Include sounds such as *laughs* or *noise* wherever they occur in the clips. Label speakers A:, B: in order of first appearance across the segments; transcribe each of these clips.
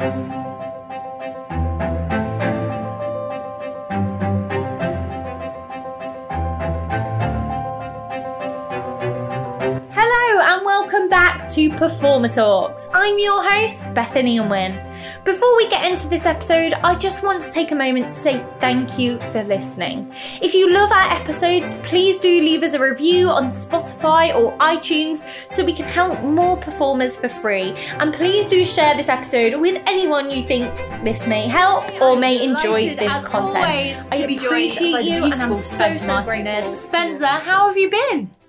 A: Hello and welcome back to Performer Talks. I'm your host, Bethany Unwin. Before we get into this episode, I just want to take a moment to say thank you for listening. If you love our episodes, please do leave us a review on Spotify or iTunes so we can help more performers for free. And please do share this episode with anyone you think this may help or may enjoy this content.
B: always,
A: I appreciate you and I'm so, so
B: Martinez.
A: Spencer, how have you been? *gasps*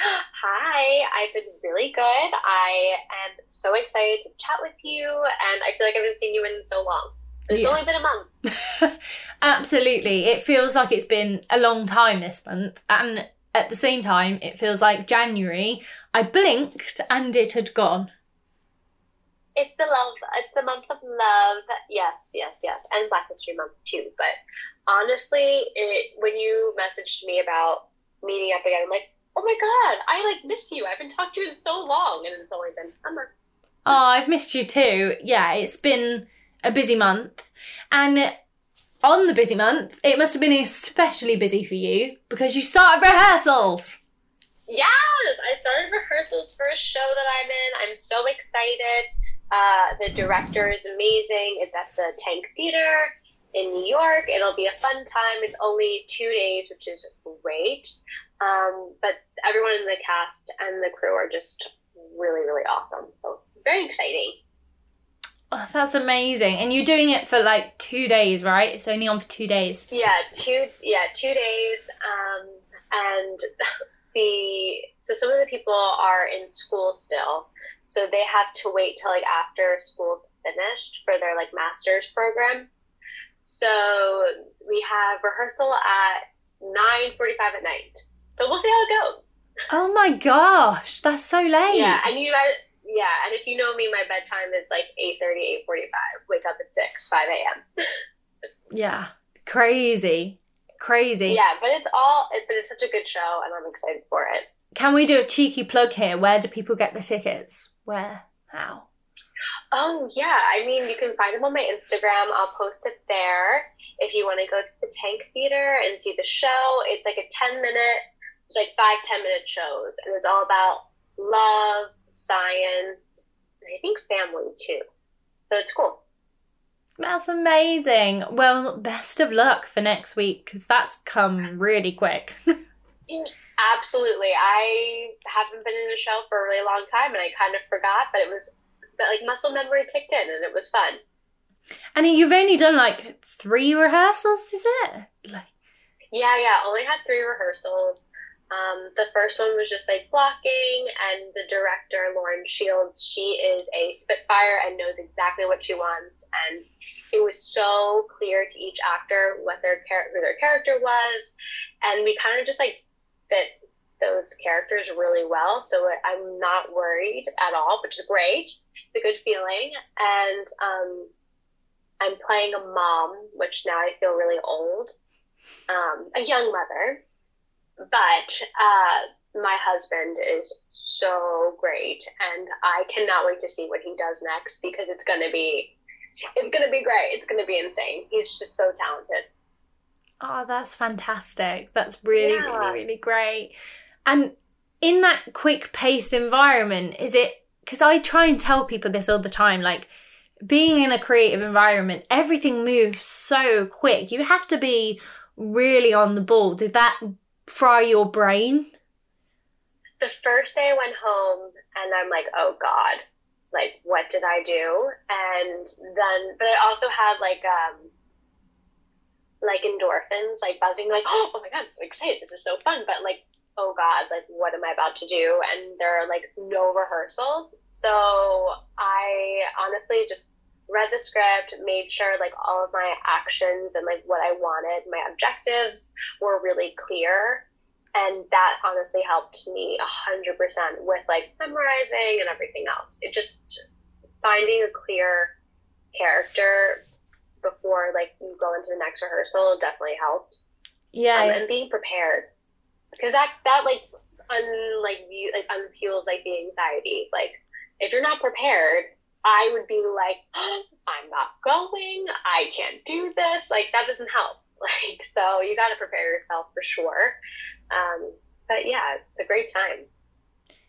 A: *laughs*
C: Hi, I've been really good. I am so excited to chat with you, and I feel like I haven't seen you in so long. It's
A: Yes.
C: only been a month. *laughs*
A: Absolutely. It feels like it's been a long time this month. And at the same time, it feels like January. I blinked and it had gone.
C: It's the love. It's the month of love. Yes, yes, yes, and Black History Month too. But honestly, it when you messaged me about meeting up again, I'm like, oh my god, I like miss you. I haven't talked to you in so long, and it's only been summer.
A: Oh, I've missed you too. Yeah, it's been a busy month. And on the busy month, it must have been especially busy for you because you started rehearsals.
C: Yes, I started rehearsals for a show that I'm in. I'm so excited. Uh, the director is amazing. It's at the Tank Theater in New York. It'll be a fun time. It's only two days, which is great. Um, but everyone in the cast and the crew are just really, really awesome. So very exciting.
A: Oh, that's amazing. And you're doing it for like two days, right? It's only on for two days.
C: Yeah, two yeah, two days. Um, and *laughs* the so some of the people are in school still, so they have to wait till like after school's finished for their like master's program. So we have rehearsal at nine forty five at night. So we'll see how it goes.
A: Oh my gosh, that's so late.
C: Yeah, and you guys yeah, and if you know me, my bedtime is like 8.30, 8.45. Wake up at 6, 5 a.m. *laughs*
A: Yeah. Crazy. Crazy.
C: Yeah, but it's all, it, but it's such a good show, and I'm excited for it.
A: Can we do a cheeky plug here? Where do people get the tickets? Where? How?
C: Oh yeah, I mean you can find them on my Instagram. I'll post it there. If you want to go to the Tank Theater and see the show, it's like a ten minute, it's like five ten minute shows, and it's all about love, science, and I think family too. So it's cool.
A: That's amazing. Well, best of luck for next week because that's come really quick. *laughs*
C: Absolutely, I haven't been in a show for a really long time, and I kind of forgot, but it was, but like muscle memory kicked in, and it was fun.
A: and you've only done like three rehearsals, is it? Like,
C: Yeah, yeah. Only had three rehearsals. Um, the first one was just like blocking, and the director Lauren Shields, she is a spitfire and knows exactly what she wants, and it was so clear to each actor what their char- who their character was, and we kind of just like fit those characters really well. So I'm not worried at all, which is great. It's a good feeling, and um, I'm playing a mom, which now I feel really old um, a young mother, but uh, my husband is so great, and I cannot wait to see what he does next because it's gonna be, it's gonna be great. It's gonna be insane. He's just so talented.
A: oh, that's fantastic. That's really,
C: Yeah.
A: really, really great. And in that quick paced environment, is it because I try and tell people this all the time like, being in a creative environment, everything moves so quick. You have to be really on the ball. Did that fry your brain?
C: The first day I went home, and I'm like, oh god, like what did I do? And then, but I also had like um, like endorphins, like buzzing, like oh *gasps* oh my god, I'm so excited, this is so fun, but like oh god, like what am I about to do? And there are like no rehearsals. So I honestly just read the script, made sure like all of my actions and like what I wanted, my objectives were really clear. And that honestly helped me a hundred percent with like memorizing and everything else. It just finding a clear character before like you go into the next rehearsal definitely helps.
A: Yeah.
C: Um, and being prepared because that that like un like you like unfuels like the anxiety. Like if you're not prepared, I would be like, oh, I'm not going. I can't do this. Like that doesn't help. *laughs* Like so, you got to prepare yourself for sure. Um, but yeah, it's a great time.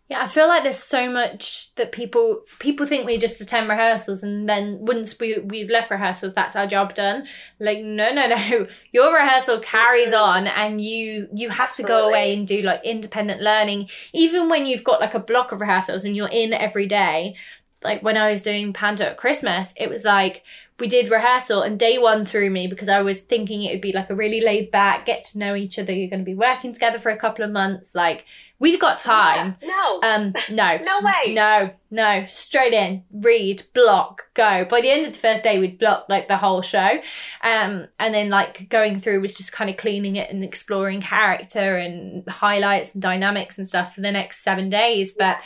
A: Yeah, I feel like there's so much that people people think we just attend rehearsals and then once we we've left rehearsals, that's our job done. Like, no, no, no. *laughs* Your rehearsal carries on and you you have Absolutely. to go away and do like independent learning. Even when you've got like a block of rehearsals and you're in every day. Like when I was doing panto at Christmas, it was like we did rehearsal and day one threw me because I was thinking it would be like a really laid back, get to know each other. You're going to be working together for a couple of months. Like We've got time.
C: Yeah, no.
A: Um, no. *laughs*
C: no way.
A: No, no. Straight in, read, block, go. By the end of the first day, we'd blocked like the whole show. Um, and then like going through was just kind of cleaning it and exploring character and highlights and dynamics and stuff for the next seven days. But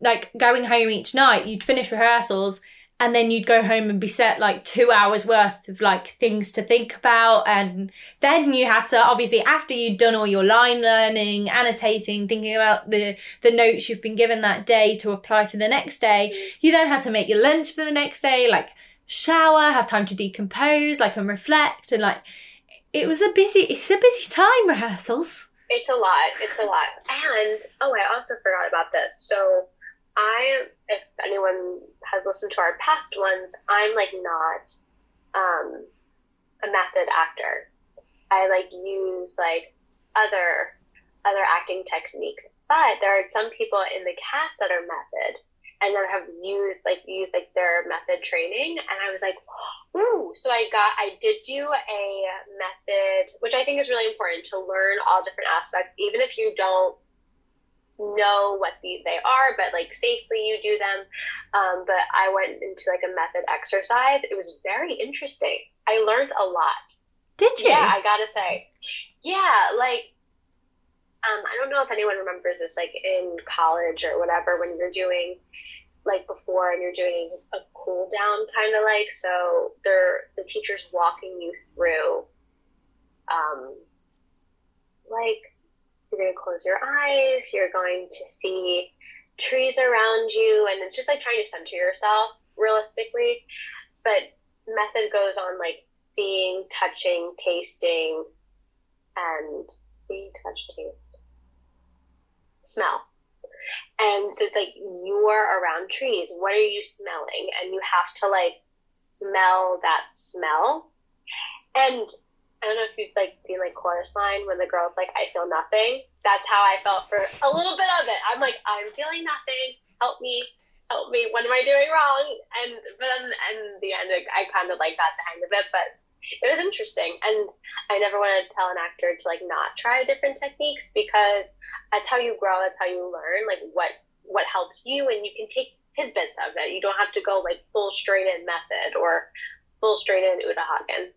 A: like going home each night, you'd finish rehearsals and then you'd go home and be set like two hours worth of like things to think about and then you had to obviously after you'd done all your line learning annotating thinking about the the notes you've been given that day to apply for the next day you then had to make your lunch for the next day like shower have time to decompose like and reflect and like it was a busy it's a busy time rehearsals.
C: It's a lot it's a lot. And oh i also forgot about this. So I, if anyone has listened to our past ones, I'm like not um, a method actor. I like use like other other acting techniques, but there are some people in the cast that are method and that have used like used like their method training, and I was like, ooh. So I got I did do a method, which I think is really important to learn all different aspects, even if you don't know what these they are, but like safely you do them. Um, but I went into like a method exercise. It was very interesting. I learned a lot.
A: Did you?
C: Yeah, I gotta say. Yeah, like um, I don't know if anyone remembers this, like in college or whatever, when you're doing like before and you're doing a cool down kind of like so they're the teacher's walking you through um like you're going to close your eyes. You're going to see trees around you, and it's just like trying to center yourself realistically. But method goes on like seeing, touching, tasting, and see, touch, taste, smell. And so it's like you are around trees. What are you smelling? And you have to like smell that smell. And I don't know if you've like chorus line when the girl's like, I feel nothing. That's how I felt for a little bit of it. I'm like, I'm feeling nothing. Help me, help me. What am I doing wrong? And then and the end, I kind of like got the hang of it, but it was interesting. And I never want to tell an actor to like not try different techniques because that's how you grow. That's how you learn. Like what what helps you, and you can take tidbits of it. You don't have to go like full straight in method or full straight in Uta Hagen.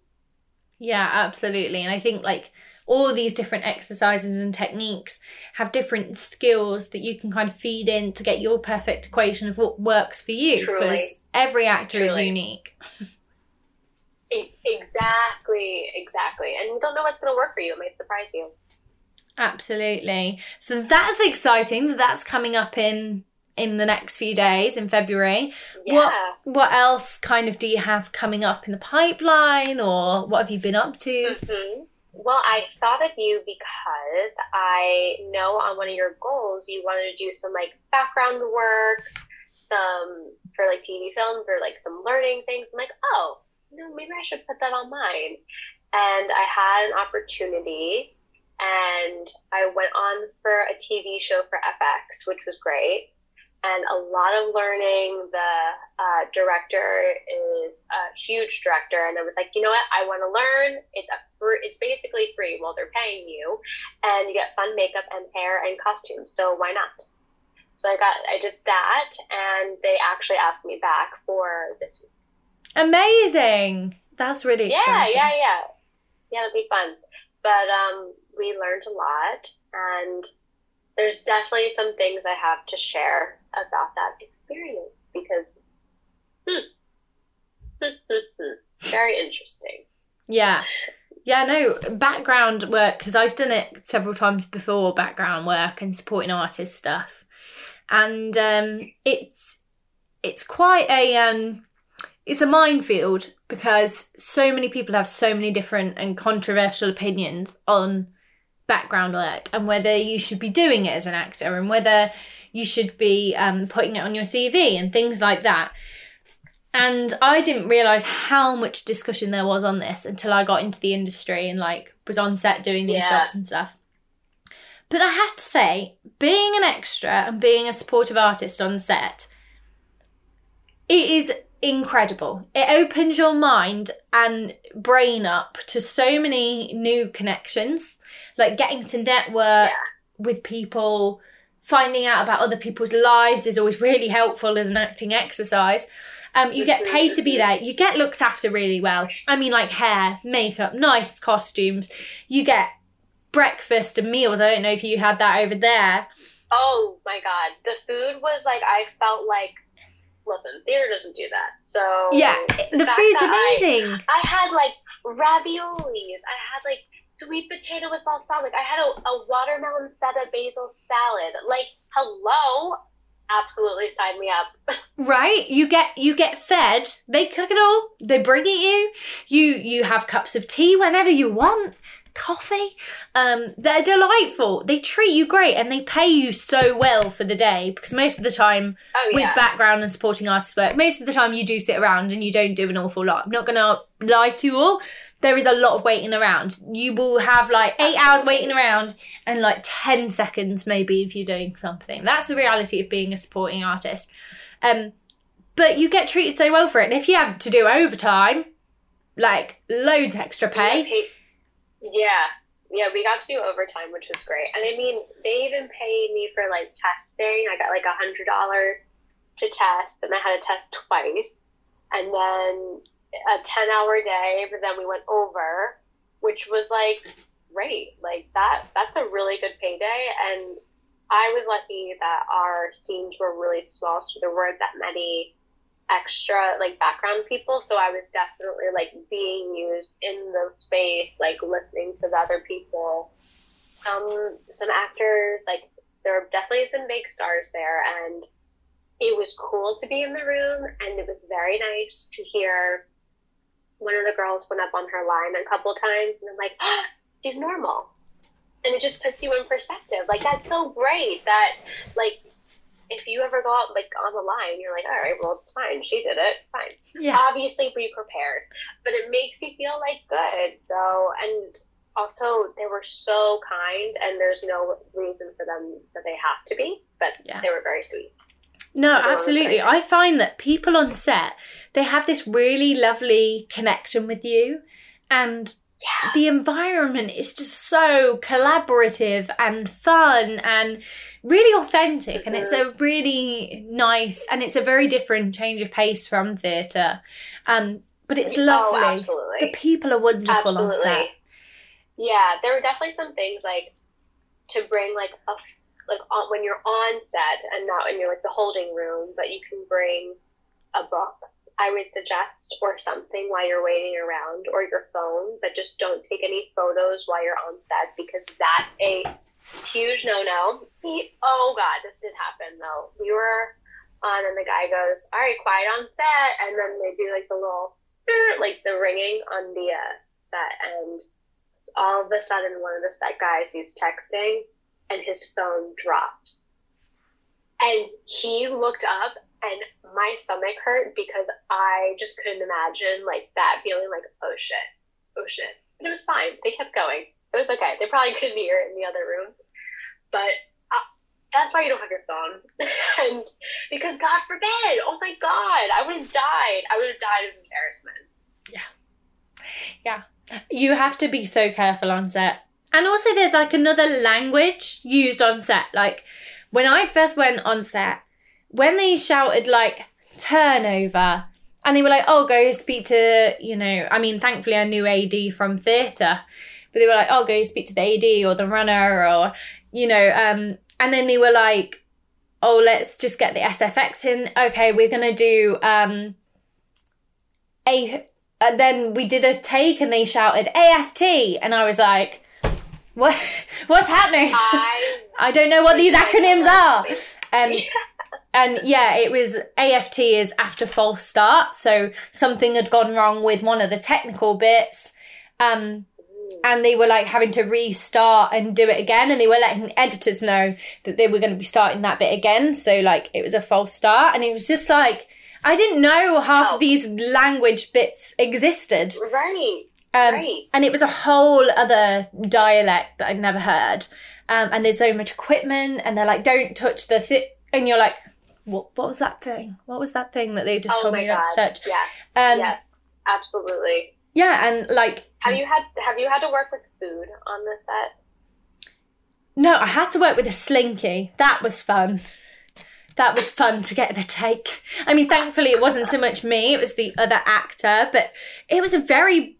A: Yeah, absolutely. And I think like all these different exercises and techniques have different skills that you can kind of feed in to get your perfect equation of what works for you. Because every actor Truly. is unique. *laughs*
C: exactly, exactly. And you don't know what's going to work for you. It might surprise you.
A: Absolutely. So that's exciting. That's coming up in in the next few days in February.
C: Yeah.
A: What what else kind of do you have coming up in the pipeline or what have you been up to?
C: Mm-hmm. Well, I thought of you because I know on one of your goals you wanted to do some like background work, some for like TV films or like some learning things. I'm like, oh, you know, maybe I should put that on mine. And I had an opportunity and I went on for a TV show for FX, which was great and a lot of learning. The uh, director is a huge director, and I was like, you know what? I want to learn. It's a free, it's basically free. Well, they're paying you, and you get fun makeup and hair and costumes. So why not? So I got I did that, and they actually asked me back for this week.
A: Amazing! That's really
C: yeah, exciting. yeah, yeah, yeah. It'll be fun. But um, we learned a lot, and there's definitely some things I have to share about that experience because hmm, very interesting.
A: Yeah. Yeah, no, background work, because I've done it several times before background work and supporting artist stuff. And um, it's it's quite a um it's a minefield because so many people have so many different and controversial opinions on background work and whether you should be doing it as an actor and whether you should be um, putting it on your CV and things like that. And I didn't realize how much discussion there was on this until I got into the industry and like was on set doing these
C: Yeah.
A: jobs and stuff. But I have to say, being an extra and being a supportive artist on set, it is incredible. It opens your mind and brain up to so many new connections, like getting to network with people, finding out about other people's lives is always really helpful as an acting exercise. Um, you get paid to be there. You get looked after really well. I mean, like hair, makeup, nice costumes. You get breakfast and meals. I don't know if you had that over there.
C: Oh my god, the food was like I felt like. Listen, theater doesn't do that. So
A: Yeah, the
C: fact
A: food's
C: that I-
A: amazing.
C: I had like raviolis. I had like sweet potato with balsamic. I had a, a watermelon feta basil salad. Like, hello, absolutely sign me up. *laughs*
A: right you get you get fed they cook it all they bring it you you you have cups of tea whenever you want coffee? Um they're delightful. They treat you great and they pay you so well for the day because most of the time
C: Oh
A: with background and supporting artist work most of the time you do sit around and you don't do an awful lot. I'm not gonna lie to you all. There is a lot of waiting around. You will have like eight hours waiting around and like 10 seconds maybe if you're doing something. That's the reality of being a supporting artist. Um but you get treated so well for it. And if you have to do overtime like loads extra pay.
C: Paid- Yeah, yeah, we got to do overtime, which was great. And I mean, they even paid me for like testing. I got like a hundred dollars to test, and I had to test twice, and then a ten-hour day. But then we went over, which was like great. Like that. That's a really good payday, and I was lucky that our scenes were really small, so there weren't that many extra like background people. So i was definitely like being used in the space like listening to the other people. Um some actors like there were definitely some big stars there. And it was cool to be in the room. And it was very nice to hear one of the girls went up on her line a couple times. And i'm like ah, *gasps* she's normal. And it just puts you in perspective. Like that's so great that like if you ever go out like on the line, you're like, all right, well, it's fine. She did it. Fine.
A: yeah
C: Obviously, be prepared, but it makes you feel like good. So, and also they were so kind, and there's no reason for them that they have to be, but
A: Yeah.
C: they were very sweet.
A: No,
C: Everyone
A: absolutely. I find that people on set, they have this really lovely connection with you and
C: Yeah.
A: the environment is just so collaborative and fun and really authentic and it's a really nice and it's a very different change of pace from theatre. Um but it's lovely.
C: Oh, absolutely.
A: the people are wonderful on set.
C: Absolutely. Yeah, there were definitely some things like to bring like a like on, when you're on set and not in your like the holding room, but you can bring a book. I would suggest or something while you're waiting around or your phone, but just don't take any photos while you're on set because that's a huge no no. Oh god, this did happen though. We were on and the guy goes, "All right, quiet on set," and then they do like the little like the ringing on the uh, set, and all of a sudden, one of the set guys he's texting, and his phone drops, and he looked up, and my stomach hurt because I just couldn't imagine like that feeling like oh shit, oh shit, but it was fine. They kept going. It was okay. They probably *laughs* couldn't hear it in the other room, but. uh, That's why you don't have your phone, *laughs* and because God forbid, oh my God, I would have died. I would have died of embarrassment. Yeah, yeah.
A: You have to be so careful on set. And also, there's like another language used on set. Like when I first went on set, when they shouted like turnover, and they were like, "Oh, go speak to," you know. I mean, thankfully, I knew AD from theatre, but they were like, "Oh, go speak to the AD or the runner or," you know. Um, and then they were like, "Oh, let's just get the SFX in. Okay, we're gonna do um." A and then we did a take and they shouted AFT and I was like, what *laughs* what's happening?
C: I *laughs*
A: I don't know what these acronyms are. Um, *laughs* and yeah, it was AFT is after false start. So something had gone wrong with one of the technical bits. Um, and they were like having to restart and do it again and they were letting editors know that they were going to be starting that bit again so like it was a false start and it was just like i didn't know half
C: Oh.
A: of these language bits existed
C: Right.
A: um,
C: Right.
A: and it was a whole other dialect that i'd never heard um, and there's so much equipment and they're like don't touch the thi-, and you're like what, what was that thing what was that thing that they just
C: Oh
A: told me not to
C: god.
A: touch
C: Yes.
A: um,
C: yes. Absolutely.
A: yeah and like
C: Have you had Have you had to work with food on the set?
A: No, I had to work with a slinky. That was fun. That was fun to get in a take. I mean, thankfully, it wasn't so much me, it was the other actor, but it was a very.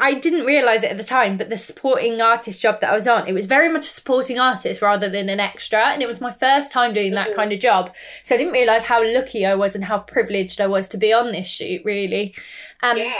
A: I didn't realise it at the time, but the supporting artist job that I was on, it was very much a supporting artist rather than an extra. And it was my first time doing that
C: Mhm.
A: kind of job. So I didn't realise how lucky I was and how privileged I was to be on this shoot, really. Um,
C: yeah.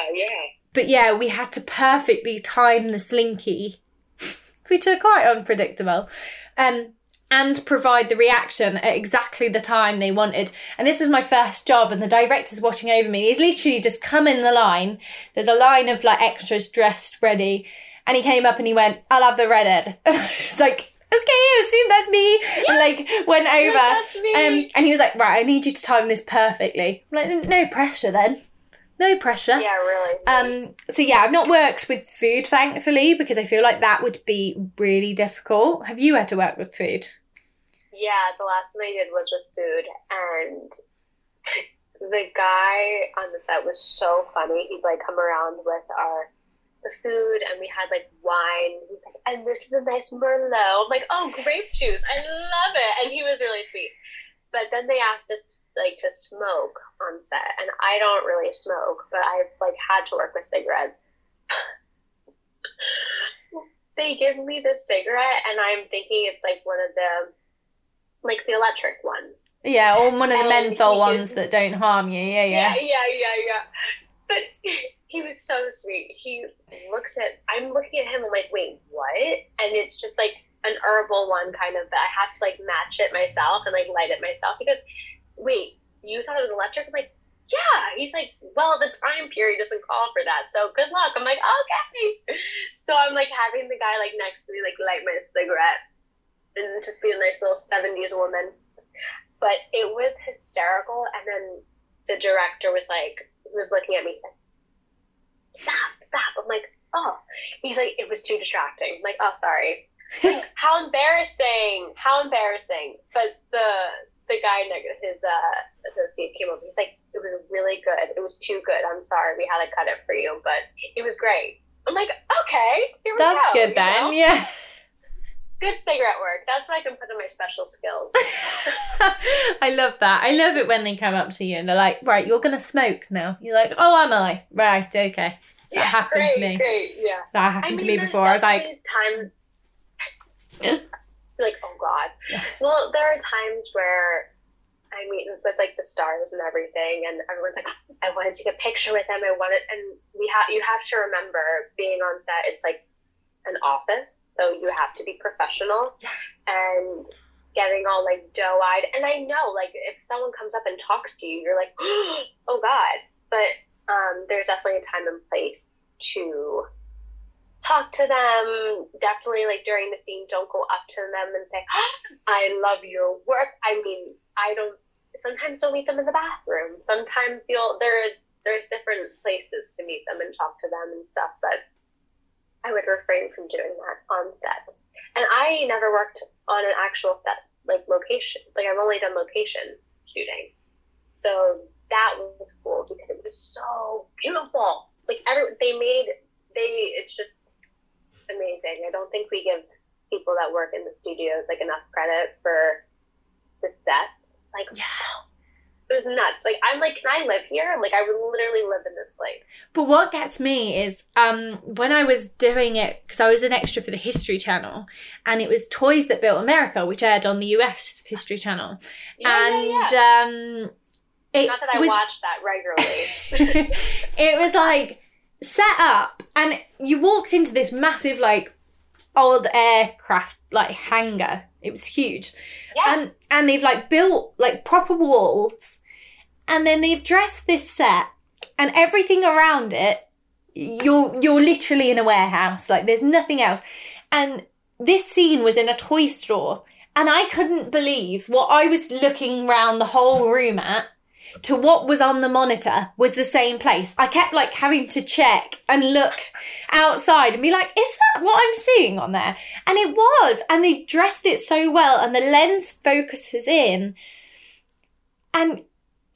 A: but yeah, we had to perfectly time the slinky, *laughs* which are quite unpredictable, um, and provide the reaction at exactly the time they wanted. And this was my first job, and the director's watching over me. He's literally just come in the line. There's a line of like extras dressed ready, and he came up and he went, "I'll have the redhead." *laughs* it's like. Okay, I assume that's me. And like went over, um, and he was like, "Right, I need you to time this perfectly." I'm like, "No pressure, then. No pressure."
C: Yeah. Really.
A: Um, so yeah, I've not worked with food, thankfully, because I feel like that would be really difficult. Have you had to work with food?
C: Yeah, the last one I did was with food, and *laughs* the guy on the set was so funny. He'd like come around with our the food, and we had like wine. He's like, "And this is a nice Merlot." I'm like, "Oh, grape juice! I love it!" And he was really sweet. But then they asked us like to smoke on set, and I don't really smoke, but I've like had to work with cigarettes. *laughs* they give me this cigarette, and I'm thinking it's like one of the like the electric ones.
A: Yeah, or one of the menthol ones that don't harm you. Yeah, yeah.
C: yeah, yeah, yeah, yeah. But *laughs* he was so sweet. He looks at, I'm looking at him, I'm like, wait, what? And it's just like an herbal one kind of, that I have to like match it myself and like light it myself. He goes, wait, you thought it was electric? I'm like, yeah. He's like, well, the time period doesn't call for that, so good luck. I'm like, okay. *laughs* So I'm like having the guy like next to me like light my cigarette and just be a nice little 70s woman. But it was hysterical. And then the director was like, he was looking at me, like, stop, stop. I'm like, oh. He's like, it was too distracting. I'm like, oh, sorry. *laughs* Like, how embarrassing! How embarrassing! But the the guy, next his uh, associate, came over. He's like, it was really good. It was too good. I'm sorry, we had to cut it for you, but it was great. I'm like, okay, here we
A: That's
C: go.
A: good then.
C: know?
A: Yeah.
C: Good cigarette work. That's what I can put in my special skills. *laughs*
A: I love that. I love it when they come up to you and they're like, "Right, you're gonna smoke now." You're like, "Oh, am I?" Right, okay. That happened
C: great,
A: to me.
C: Great, yeah.
A: That happened to me before. I was like,
C: times *laughs* like, oh god. Well, there are times where I meet with like the stars and everything, and everyone's like, I want to take a picture with them. I want it, and we have you have to remember being on set. It's like an office, so you have to be professional and getting all like doe eyed. And I know, like, if someone comes up and talks to you, you're like, *gasps* oh god. But um, there's definitely a time and place to talk to them. Definitely, like during the theme, don't go up to them and say, *gasps* "I love your work." I mean, I don't. Sometimes don't meet them in the bathroom. Sometimes you'll there. There's different places to meet them and talk to them and stuff, but I would refrain from doing that on set. And I never worked on an actual set, like location. Like I've only done location shooting, so that was cool because it was so beautiful. Like every they made they it's just amazing. I don't think we give people that work in the studios like enough credit for the sets. Like
A: Yeah.
C: It was nuts. Like I'm like, can I live here? Like I would literally live in this place.
A: But what gets me is um, when I was doing it, because I was an extra for the History Channel, and it was Toys That Built America, which aired on the US History Channel.
C: Yeah,
A: and
C: yeah, yeah.
A: Um, it
C: Not that I
A: was,
C: watch that regularly. *laughs*
A: it was like set up, and you walked into this massive, like, old aircraft, like, hangar It was huge.
C: Yeah.
A: And and they've like built like proper walls and then they've dressed this set and everything around it you're you're literally in a warehouse like there's nothing else. And this scene was in a toy store and i couldn't believe what i was looking round the whole room at to what was on the monitor was the same place. I kept like having to check and look outside and be like is that what i'm seeing on there? And it was and they dressed it so well and the lens focuses in. And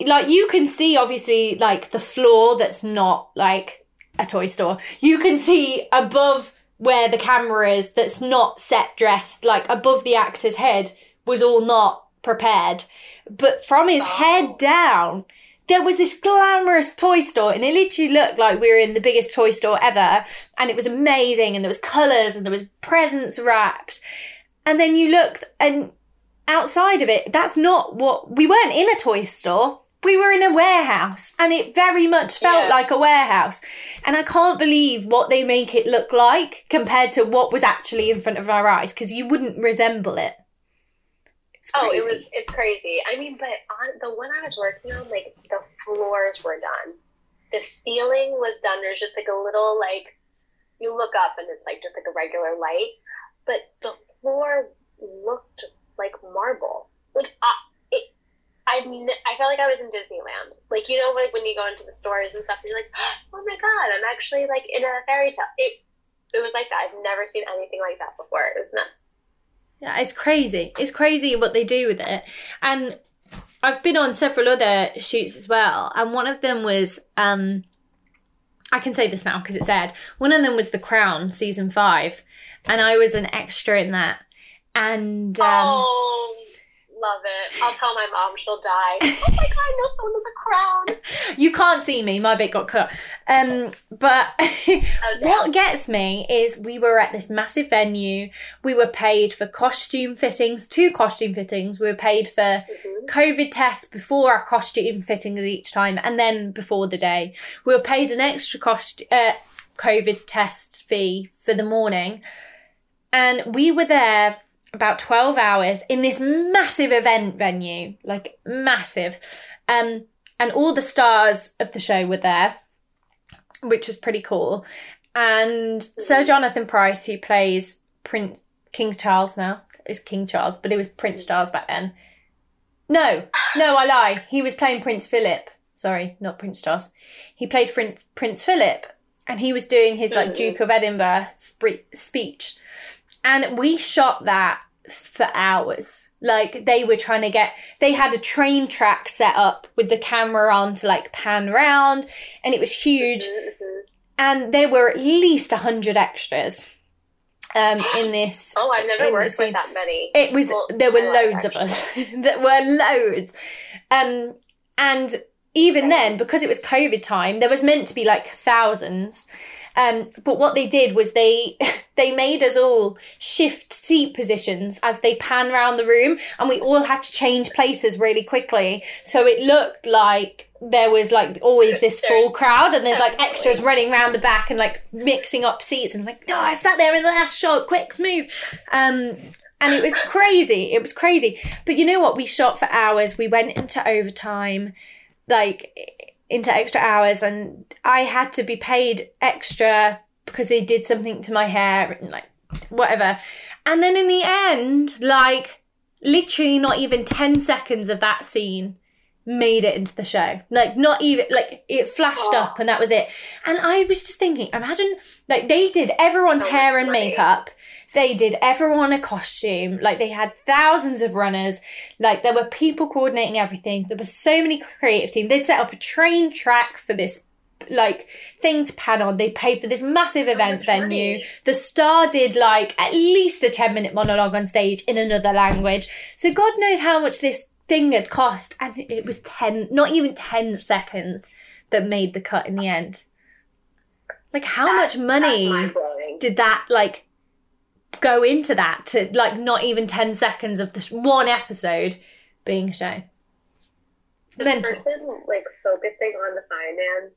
A: like you can see obviously like the floor that's not like a toy store. You can see above where the camera is that's not set dressed, like above the actor's head was all not prepared. But from his head oh. down, there was this glamorous toy store and it literally looked like we were in the biggest toy store ever and it was amazing and there was colours and there was presents wrapped. And then you looked and outside of it, that's not what we weren't in a toy store. We were in a warehouse and it very much felt
C: Yeah.
A: like a warehouse. And I can't believe what they make it look like compared to what was actually in front of our eyes because you wouldn't resemble it. It's
C: Oh, it
A: crazy.
C: was it's crazy. I mean, but on the one I was working on, like the floors were done. The ceiling was done. There's just like a little like you look up and it's like just like a regular light, but the floor looked like marble. Like it, I mean, I felt like I was in Disneyland. Like you know, like when you go into the stores and stuff, and you're like, *gasps* oh my god, I'm actually like in a fairy tale. It it was like that. I've never seen anything like that before. It was nuts.
A: Yeah, it's crazy. It's crazy what they do with it. And I've been on several other shoots as well, and one of them was um I can say this now because it's aired. One of them was The Crown season 5, and I was an extra in that. And um
C: oh, love it. I'll tell my mom she'll die. Oh my god, no someone with a crown. *laughs*
A: you can't see me, my bit got cut. Um but *laughs*
C: Oh,
A: what gets me is we were at this massive venue. We were paid for costume fittings, two costume fittings. We were paid for
C: Mhm.
A: COVID tests before our costume fittings each time, and then before the day. We were paid an extra cost uh, COVID test fee for the morning, and we were there about twelve hours in this massive event venue, like massive, um, and all the stars of the show were there, which was pretty cool. And Sir Jonathan Pryce, who plays Prince King Charles now, is King Charles, but it was Prince Charles back then. No, no, I lie. He was playing Prince Philip. Sorry, not Prince Charles. He played Prince Prince Philip, and he was doing his like. Duke of Edinburgh speech, and we shot that for hours. Like they were trying to get, they had a train track set up with the camera on to like pan round, and it was huge and there were at least a hundred extras um, *gasps* in this.
C: Oh, I've never worked with that many.
A: It was
C: Well,
A: there were loads of us. *laughs* there were loads, um, and even then, because it was COVID time, there was meant to be like thousands. Um, but what they did was they *laughs* they made us all shift seat positions as they pan round the room, and we all had to change places really quickly. So it looked like there was like always this full crowd, and there's like extras running around the back and like mixing up seats, and like no, I sat there in the last shot, quick move. Um, and it was crazy. It was crazy. But you know what? We shot for hours. We went into overtime, like into extra hours, and I had to be paid extra because they did something to my hair and like whatever. And then in the end, like literally not even 10 seconds of that scene made it into the show. Like not even like it flashed
C: Oh.
A: up and that was it. And I was just thinking, imagine like they did everyone's
C: So
A: hair and
C: great.
A: They did everyone a costume. Like they had thousands of runners. Like there were people coordinating everything. There was so many creative teams. They'd set up a train track for this like thing to pan on. They paid for this massive event
C: much
A: venue. The star did like at least a 10 minute monologue on stage in another language. So God knows how much this thing had cost. And it was 10, not even 10 seconds that made the cut in the end. Like how
C: That's-
A: much money did that like go into that to like not even 10 seconds of this one episode being shown? It's
C: The
A: mental.
C: person like focusing on the finance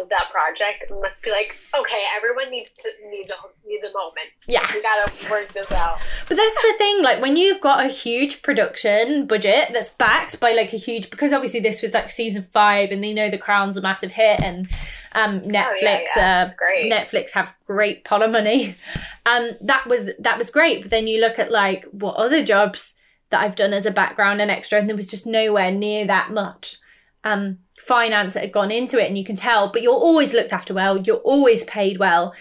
C: of that project must be like, okay, everyone needs to needs a needs a moment.
A: Yeah.
C: We gotta work this out.
A: But that's the thing, like when you've got a huge production budget that's backed by like a huge because obviously this was like season five and they know the crown's a massive hit and um Netflix
C: Oh, yeah,
A: uh
C: great.
A: Netflix have great pot of money. *laughs* Um that was that was great. But then you look at like what other jobs that I've done as a background and extra and there was just nowhere near that much um finance that had gone into it and you can tell, but you're always looked after well, you're always paid well.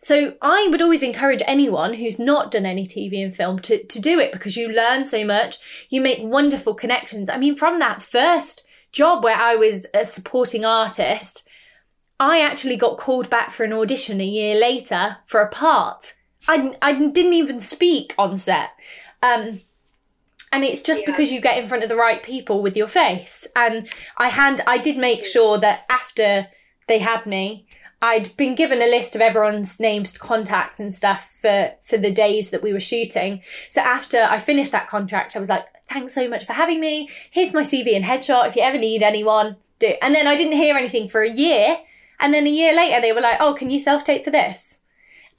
A: So I would always encourage anyone who's not done any TV and film to, to do it because you learn so much. You make wonderful connections. I mean, from that first job where I was a supporting artist, I actually got called back for an audition a year later for a part. I, I didn't even speak on set. Um, and it's just
C: Yeah.
A: because you get in front of the right people with your face. And I hand, I did make sure that after they had me, I'd been given a list of everyone's names to contact and stuff for for the days that we were shooting. So after I finished that contract, I was like, "Thanks so much for having me. Here's my CV and headshot. If you ever need anyone, do." And then I didn't hear anything for a year, and then a year later, they were like, "Oh, can you self tape for this?"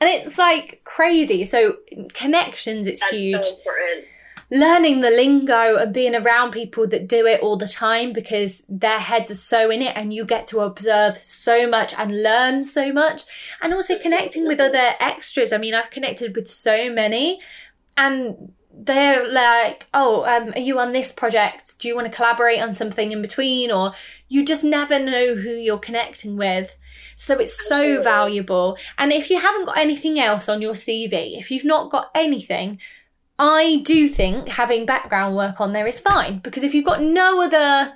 A: And it's like crazy. So connections, it's
C: That's
A: huge
C: so important.
A: Learning the lingo and being around people that do it all the time because their heads are so in it and you get to observe so much and learn so much. And also connecting with other extras. I mean i've connected with so many and they're like oh um, are you on this project? Do you want to collaborate on something in between? Or you just never know who you're connecting with. So it's so valuable. And if you haven't got anything else on your cv if you've not got anything I do think having background work on there is fine because if you've got no other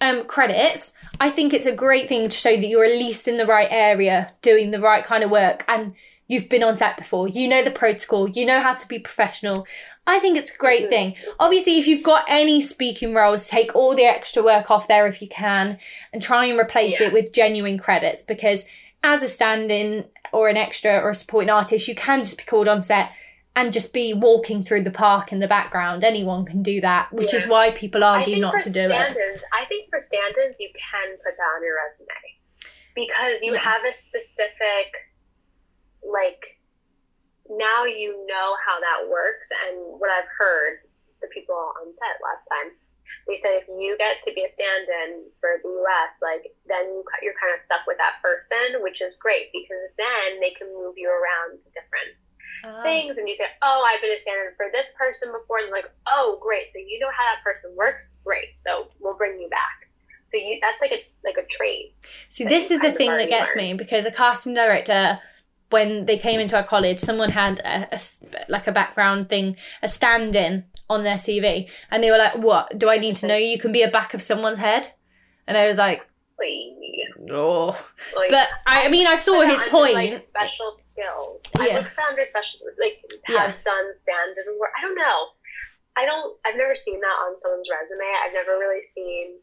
A: um, credits, I think it's a great thing to show that you're at least in the right area doing the right kind of work and you've been on set before. You know the protocol, you know how to be professional. I think it's a great thing. Obviously, if you've got any speaking roles, take all the extra work off there if you can and try and replace
C: Yeah.
A: it with genuine credits because as a stand in or an extra or a supporting artist, you can just be called on set and just be walking through the park in the background. Anyone can do that, which is why people argue not to do it.
C: I think for stand-ins, you can put that on your resume because you
A: Yeah.
C: have a specific, like, now you know how that works. And what I've heard, the people on set last time, they said if you get to be a stand-in for the U.S., like, then you, you're kind of stuck with that person, which is great because then they can move you around to different
A: Ah.
C: things and you say, Oh, I've been a stand-in for this person before and like, Oh, great. So you know how that person works? Great. So we'll bring you back. So you that's like a like a trait.
A: See, this is the thing that gets me because a casting director, when they came into our college, someone had a like a background thing, a stand-in on their CV, and they were like, "What do I need to know? You can be a back of someone's head," and I was like, "Oh," but I, I mean, I saw his point.
C: Like special skills. I
A: Yeah.
C: look for under special like
A: Yeah.
C: have done stand-in work. I don't know. I don't. I've never seen that on someone's resume. I've never really seen.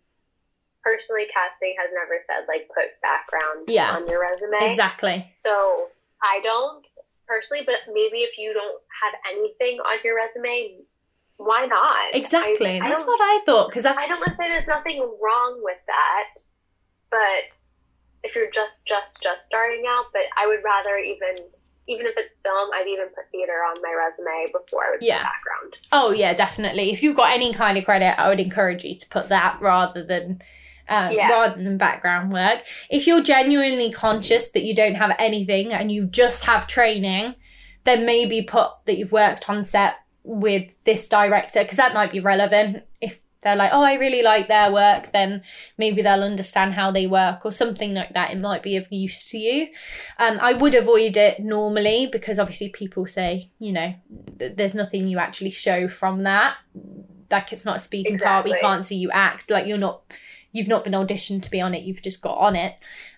C: Personally, casting has never said like put background
A: Yeah.
C: on your resume.
A: exactly.
C: So I don't personally, but maybe if you don't have anything on your resume, why not?
A: Exactly.
C: I, I
A: That's what I thought because I,
C: I don't want to say there's nothing wrong with that, but if you're just just just starting out, but I would rather even even if it's film, I'd even put theater on my resume before I would
A: Yeah.
C: background.
A: Oh yeah, definitely. If you've got any kind of credit, I would encourage you to put that rather than um,
C: Yeah.
A: rather than background work. If you're genuinely conscious that you don't have anything and you just have training, then maybe put that you've worked on set with this director because that might be relevant. They're like, oh, I really like their work, then maybe they'll understand how they work or something like that. It might be of use to you. Um, I would avoid it normally because obviously people say, you know, th- there's nothing you actually show from that. Like it's not a speaking part. We can't see you act. Like you're not, you've not been auditioned to be on it. You've just got on it.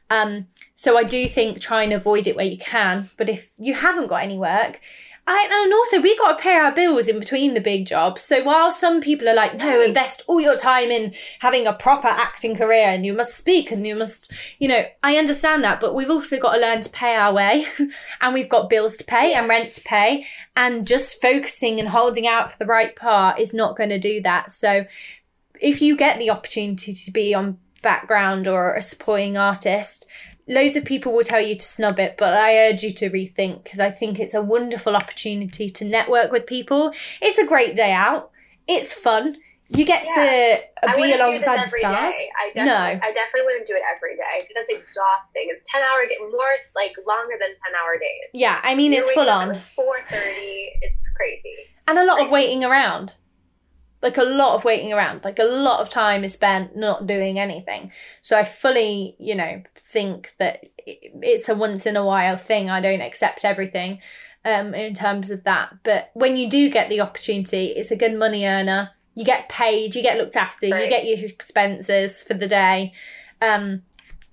A: Um, so I do think try and avoid it where you can. But if you haven't got any work, I, and also we got to pay our bills in between the big jobs. So while some people are like, no, invest all your time in having a proper acting career and you must speak and you must, you know, I understand that, but we've also got to learn to pay our way *laughs* and we've got bills to pay and rent to pay and just focusing and holding out for the right part is not going to do that. So if you get the opportunity to be on background or a supporting artist, loads of people will tell you to snub it, but I urge you to rethink because I think it's a wonderful opportunity to network with people. It's a great day out. It's fun. You get
C: Yeah.
A: to uh, be alongside the stars.
C: day. I
A: No.
C: definitely, I definitely wouldn't do it every day because that's exhausting. It's ten hour day, more like longer than ten hour days.
A: Yeah, I mean it's full on.
C: Four thirty. It's crazy.
A: and a lot of waiting around like a lot of waiting around like a lot of time is spent not doing anything so i fully you know think that it's a once in a while thing. I don't accept everything um in terms of that. But when you do get the opportunity it's a good money earner. You get paid you get looked after you get your expenses for the day. Um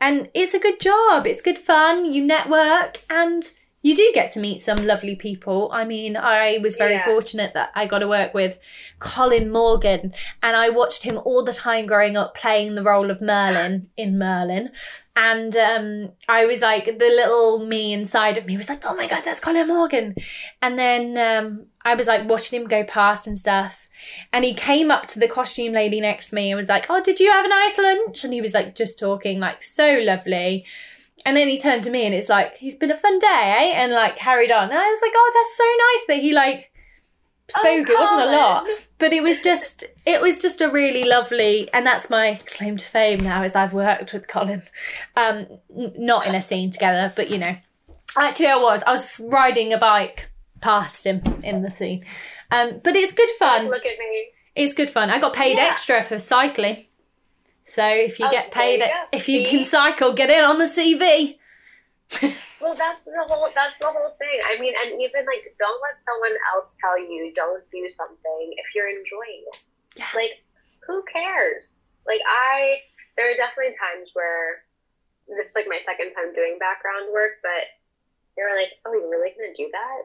A: and it's a good job. It's good fun. You network and you do get to meet some lovely people. I mean, I was very
C: Yeah.
A: fortunate that I got to work with Colin Morgan, and I watched him all the time growing up playing the role of Merlin in Merlin. And um, I was like, the little me inside of me was like, oh my God, that's Colin Morgan. And then um, I was like watching him go past and stuff. And he came up to the costume lady next to me and was like, oh, did you have a nice lunch? And he was like, just talking, like, so lovely. And then he turned to me and it's like, he's been a fun day, eh? And like carried on. And I was like, oh, that's so nice that he like spoke. it wasn't a lot, but it was just, it was just a really lovely, and that's my claim to fame now is I've worked with Colin. Um, n- not in a scene together, but you know, actually I was. I was riding a bike past him in the scene. Um, but it's good fun.
C: Look at me.
A: It's good fun. I got paid
C: Yeah.
A: extra for cycling. So if you
C: Oh,
A: get paid,
C: you
A: if you can cycle, get it on the CV.
C: Well, that's the whole. That's the whole thing. I mean, and even like, don't let someone else tell you don't do something if you're enjoying it.
A: Yeah.
C: Like, who cares? Like, I there are definitely times where this is like my second time doing background work, but they were like, "Oh, you're really gonna do that?"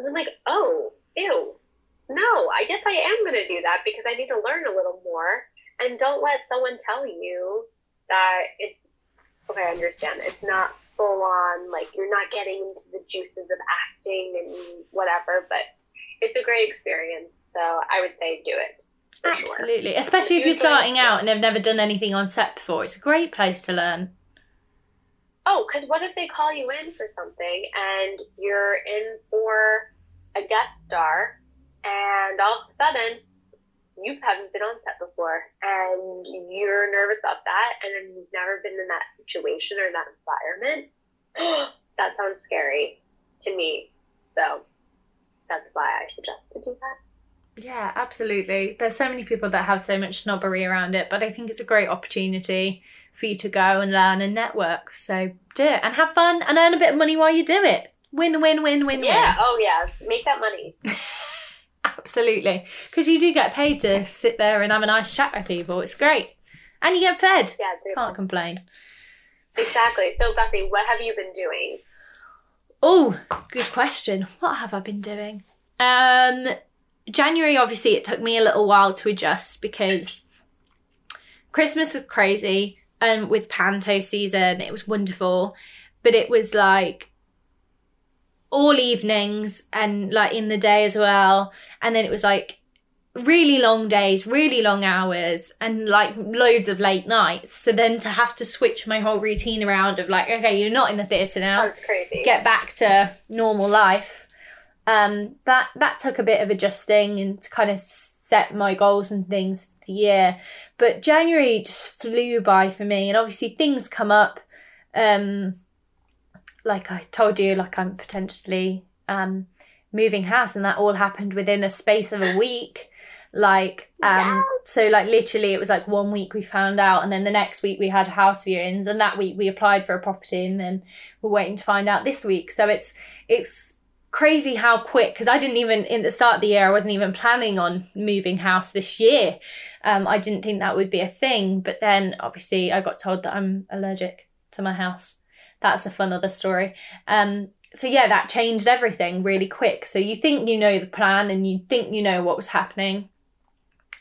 C: And I'm like, "Oh, ew." No, I guess I am going to do that because I need to learn a little more. And don't let someone tell you that it's okay. I understand it's not full on like you're not getting into the juices of acting and whatever, but it's a great experience. So I would say do it. For sure.
A: Absolutely. Especially if you're starting out and have never done anything on set before. It's a great place to learn.
C: Oh, because what if they call you in for something and you're in for a guest star, and all of a sudden you haven't been on set before, and you're nervous about that, and you've never been in that situation or that environment? *gasps* that sounds scary to me. So that's why I suggest to do that.
A: Yeah, absolutely. There's so many people that have so much snobbery around it, but I think it's a great opportunity for you to go and learn and network. So do it and have fun and earn a bit of money while you do it. Win, win, win, win,
C: Yeah.
A: win.
C: Yeah, oh, yeah. Make that money. *laughs*
A: Absolutely. Because you do get paid to sit there and have a nice chat with people. It's great. And you get fed.
C: Yeah. dude.
A: Can't complain.
C: Exactly. So, Bethany, what have you been doing?
A: Oh, good question. What have I been doing? Um, January, obviously, it took me a little while to adjust because Christmas was crazy, and with Panto season, it was wonderful, but it was like all evenings and like in the day as well, and then it was like really long days, really long hours, and like loads of late nights. So then to have to switch my whole routine around of like, okay, you're not in the theatre now
C: That's crazy.
A: get back to normal life um that that took a bit of adjusting and to kind of set my goals and things for the year but january just flew by for me and obviously things come up um like i told you like i'm potentially um moving house and that all happened within a space of a week. Like um so like literally it was like one week we found out and then the next week we had house viewings and that week we applied for a property and then we're waiting to find out this week. So it's it's crazy how quick because i didn't even in the start of the year i wasn't even planning on moving house this year. Um, i didn't think that would be a thing but then obviously i got told that i'm allergic to my house that's a fun other story. Um, so yeah that changed everything really quick. So you think you know the plan and you think you know what was happening.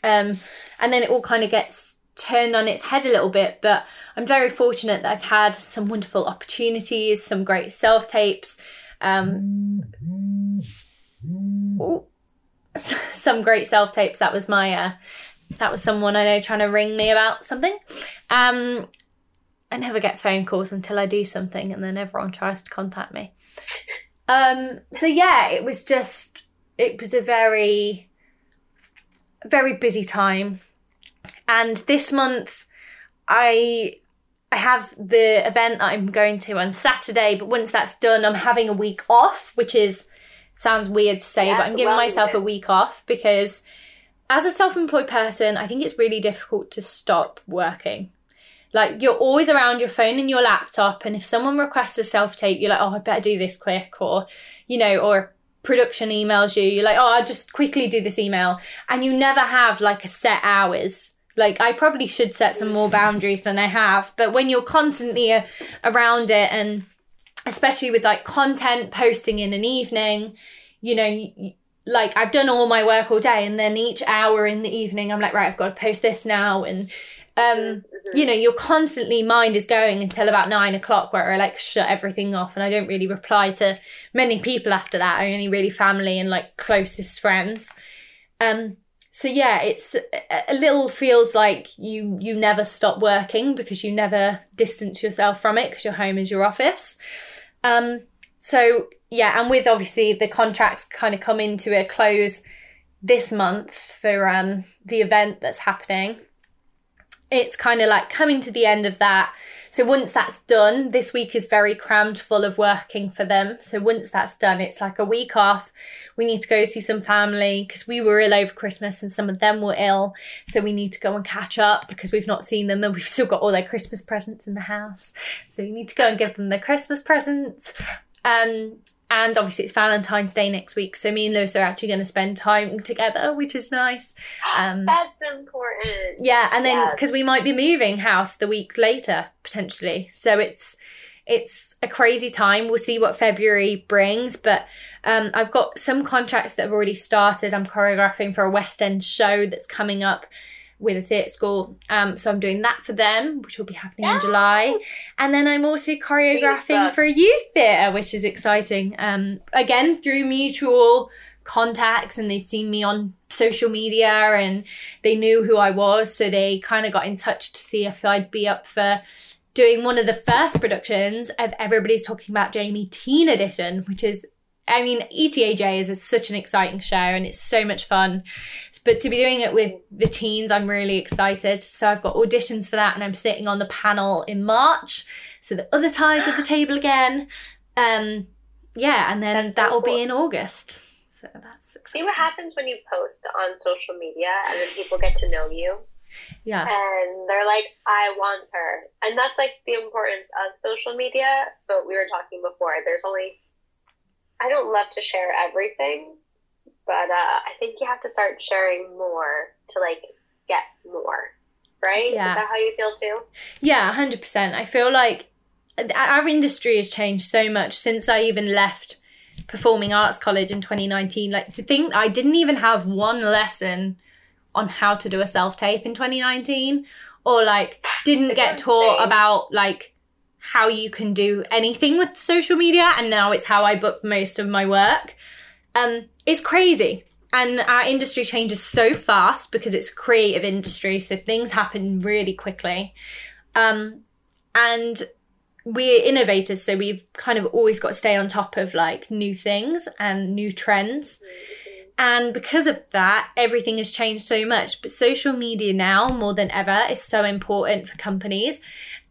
A: Um, and then it all kind of gets turned on its head a little bit but i'm very fortunate that i've had some wonderful opportunities some great self tapes um, *laughs* some great self tapes. That was my uh, that was someone i know trying to ring me about something. Um, I never get phone calls until I do something, and then everyone tries to contact me. *laughs* Um, so yeah, it was just it was a very very busy time, and this month I I have the event that I'm going to on Saturday, but once that's done, I'm having a week off, which is sounds weird to say,
C: Yeah,
A: but I'm giving
C: well
A: myself a week off because as a self-employed person, I think it's really difficult to stop working. Like you're always around your phone and your laptop, and if someone requests a self-tape, you're like, oh, I better do this quick, or you know, or production emails you, you're like, oh, I'll just quickly do this email, and you never have like a set hours. Like I probably should set some more boundaries than I have, but when you're constantly uh, around it, and especially with like content posting in an evening, you know, y- y- like I've done all my work all day, and then each hour in the evening, I'm like, right, I've got to post this now, and um, you know, your constantly mind is going until about nine o'clock, where I like shut everything off, and I don't really reply to many people after that. Only really family and like closest friends. Um, so yeah, it's a- a little feels like you you never stop working because you never distance yourself from it because your home is your office. Um, so yeah, and with obviously the contracts kind of come into a close this month for um, the event that's happening. It's kind of like coming to the end of that. So once that's done, this week is very crammed full of working for them. So once that's done, it's like a week off. We need to go see some family because we were ill over Christmas and some of them were ill. So we need to go and catch up because we've not seen them and we've still got all their Christmas presents in the house. So you need to go and give them their Christmas presents. Um, and obviously it's Valentine's Day next week. So me and Lewis are actually going to spend time together, which is nice. Um,
C: That's important.
A: yeah, and then because we might be moving house the week later potentially, so it's it's a crazy time. We'll see what February brings, but um, I've got some contracts that have already started. I'm choreographing for a West End show that's coming up with a theatre school, um, so I'm doing that for them, which will be happening in July. And then I'm also choreographing for a youth theatre, which is exciting. Um, again through mutual contacts, and they'd seen me on social media and they knew who I was, so they kind of got in touch to see if I'd be up for doing one of the first productions of Everybody's Talking About Jamie Teen Edition, which is, I mean, ETAJ is such an exciting show and it's so much fun. But to be doing it with the teens, I'm really excited. So I've got auditions for that and I'm sitting on the panel in March. So the other side of the table again. Um, yeah, and then that'll be in August. So that's
C: See what happens when you post on social media and then people get to know you
A: Yeah.
C: and they're like, I want her. And that's like the importance of social media. But we were talking before, there's only, I don't love to share everything, but uh, I think you have to start sharing more to like get more. Right?
A: Yeah.
C: Is that how you feel too?
A: Yeah, 100%. I feel like our industry has changed so much since I even left performing arts college in 2019 like to think I didn't even have one lesson on how to do a self tape in 2019 or like didn't
C: It's
A: get taught about like how you can do anything with social media and now it's how I book most of my work. Um it's crazy. And our industry changes so fast because it's creative industry so things happen really quickly. Um and we're innovators so we've kind of always got to stay on top of like new things and new trends. And because of that everything has changed so much. But social media now more than ever is so important for companies.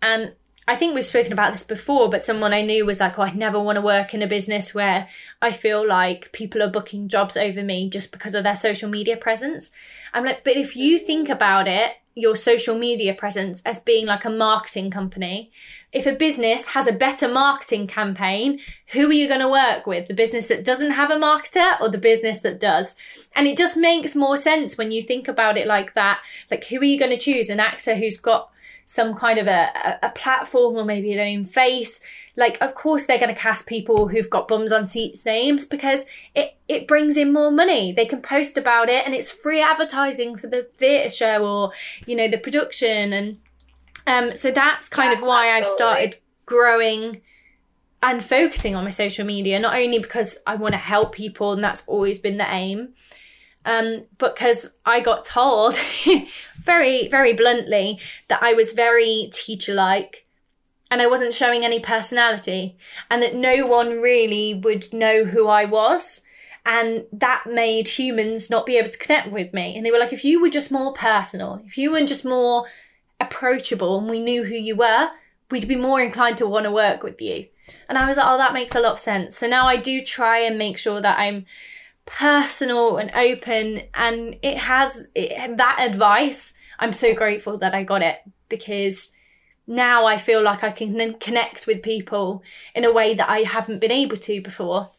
A: And I think we've spoken about this before, but someone I knew was like, oh, I never want to work in a business where I feel like people are booking jobs over me just because of their social media presence. I'm like, but if you think about it, your social media presence as being like a marketing company, if a business has a better marketing campaign, who are you going to work with? The business that doesn't have a marketer or the business that does? And it just makes more sense when you think about it like that. Like, who are you going to choose? An actor who's got some kind of a, a, platform or maybe an own face. Like, of course, they're going to cast people who've got bums on seats names because it, it brings in more money. They can post about it and it's free advertising for the theatre show or, you know, the production. And um, so that's kind
C: Yeah,
A: of why I've started growing and focusing on my social media, not only because I want to help people and that's always been the aim, um, but because I got told *laughs* very, very bluntly that I was very teacher like and I wasn't showing any personality, and that no one really would know who I was. And that made humans not be able to connect with me. And they were like, if you were just more personal, if you were just more approachable and we knew who you were, we'd be more inclined to want to work with you. And I was like, oh, that makes a lot of sense. So now I do try and make sure that I'm personal and open. And it has it, that advice. I'm so grateful that I got it because now I feel like I can connect with people in a way that I haven't been able to before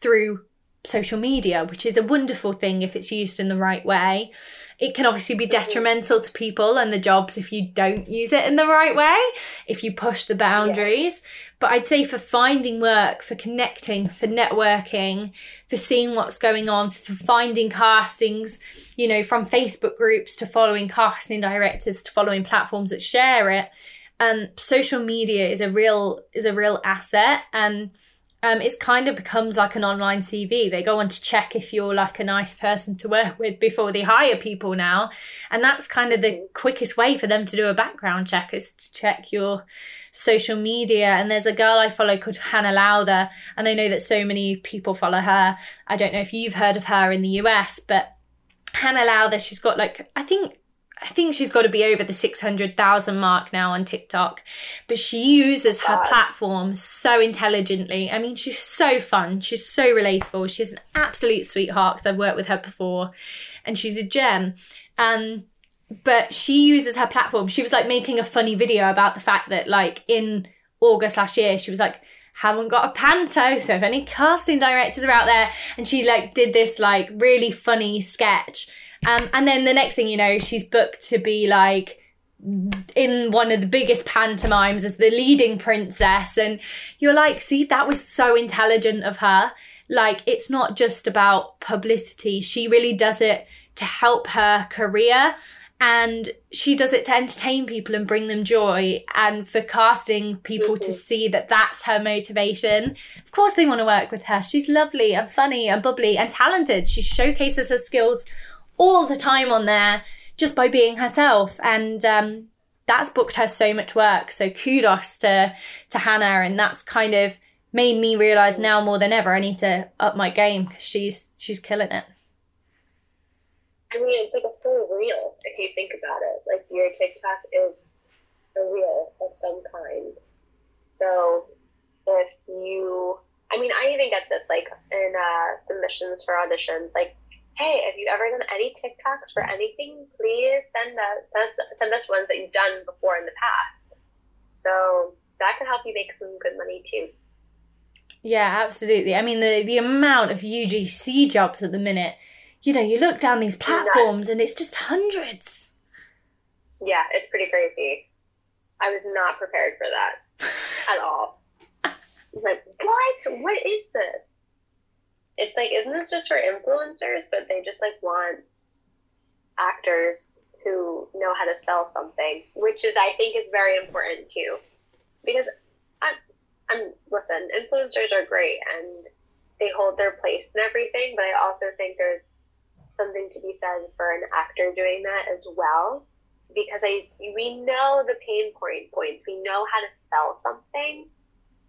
A: through social media, which is a wonderful thing if it's used in the right way. It can obviously be detrimental to people and the jobs if you don't use it in the right way, if you push the boundaries. Yeah. But I'd say for finding work, for connecting, for networking, for seeing what's going on, for finding castings, you know, from Facebook groups to following casting directors to following platforms that share it. And um, social media is a real is a real asset and um, it's kind of becomes like an online CV. They go on to check if you're like a nice person to work with before they hire people now. And that's kind of the quickest way for them to do a background check is to check your social media. And there's a girl I follow called Hannah Lowther. And I know that so many people follow her. I don't know if you've heard of her in the US, but Hannah Lowther, she's got like, I think I think she's got to be over the 600,000 mark now on TikTok. But she uses her platform so intelligently. I mean, she's so fun. She's so relatable. She's an absolute sweetheart because I've worked with her before and she's a gem. Um, but she uses her platform. She was like making a funny video about the fact that, like, in August last year, she was like, haven't got a panto so if any casting directors are out there and she like did this like really funny sketch um, and then the next thing you know, she's booked to be like in one of the biggest pantomimes as the leading princess. And you're like, see, that was so intelligent of her. Like, it's not just about publicity. She really does it to help her career and she does it to entertain people and bring them joy and for casting people mm-hmm. to see that that's her motivation of course they want to work with her she's lovely and funny and bubbly and talented she showcases her skills all the time on there just by being herself. And um, that's booked her so much work. So kudos to to Hannah, and that's kind of made me realize now more than ever I need to up my game because she's she's killing it.
C: I mean, it's like a full reel if you think about it. Like your TikTok is a reel of some kind. So if you, I mean, I even get this like in uh, submissions for auditions. Like hey, have you ever done any TikToks for anything? Please send us send us, send us ones that you've done before in the past. So that could help you make some good money too.
A: Yeah, absolutely. I mean, the the amount of UGC jobs at the minute, you know, you look down these platforms and it's just hundreds.
C: Yeah, it's pretty crazy. I was not prepared for that *laughs* at all. like, what? What is this? It's like, isn't this just for influencers? But they just like want actors who know how to sell something, which is, I think, is very important too. Because I'm, I'm, listen, influencers are great and they hold their place and everything, but I also think there's something to be said for an actor doing that as well. Because I, we know the pain point points, we know how to sell something,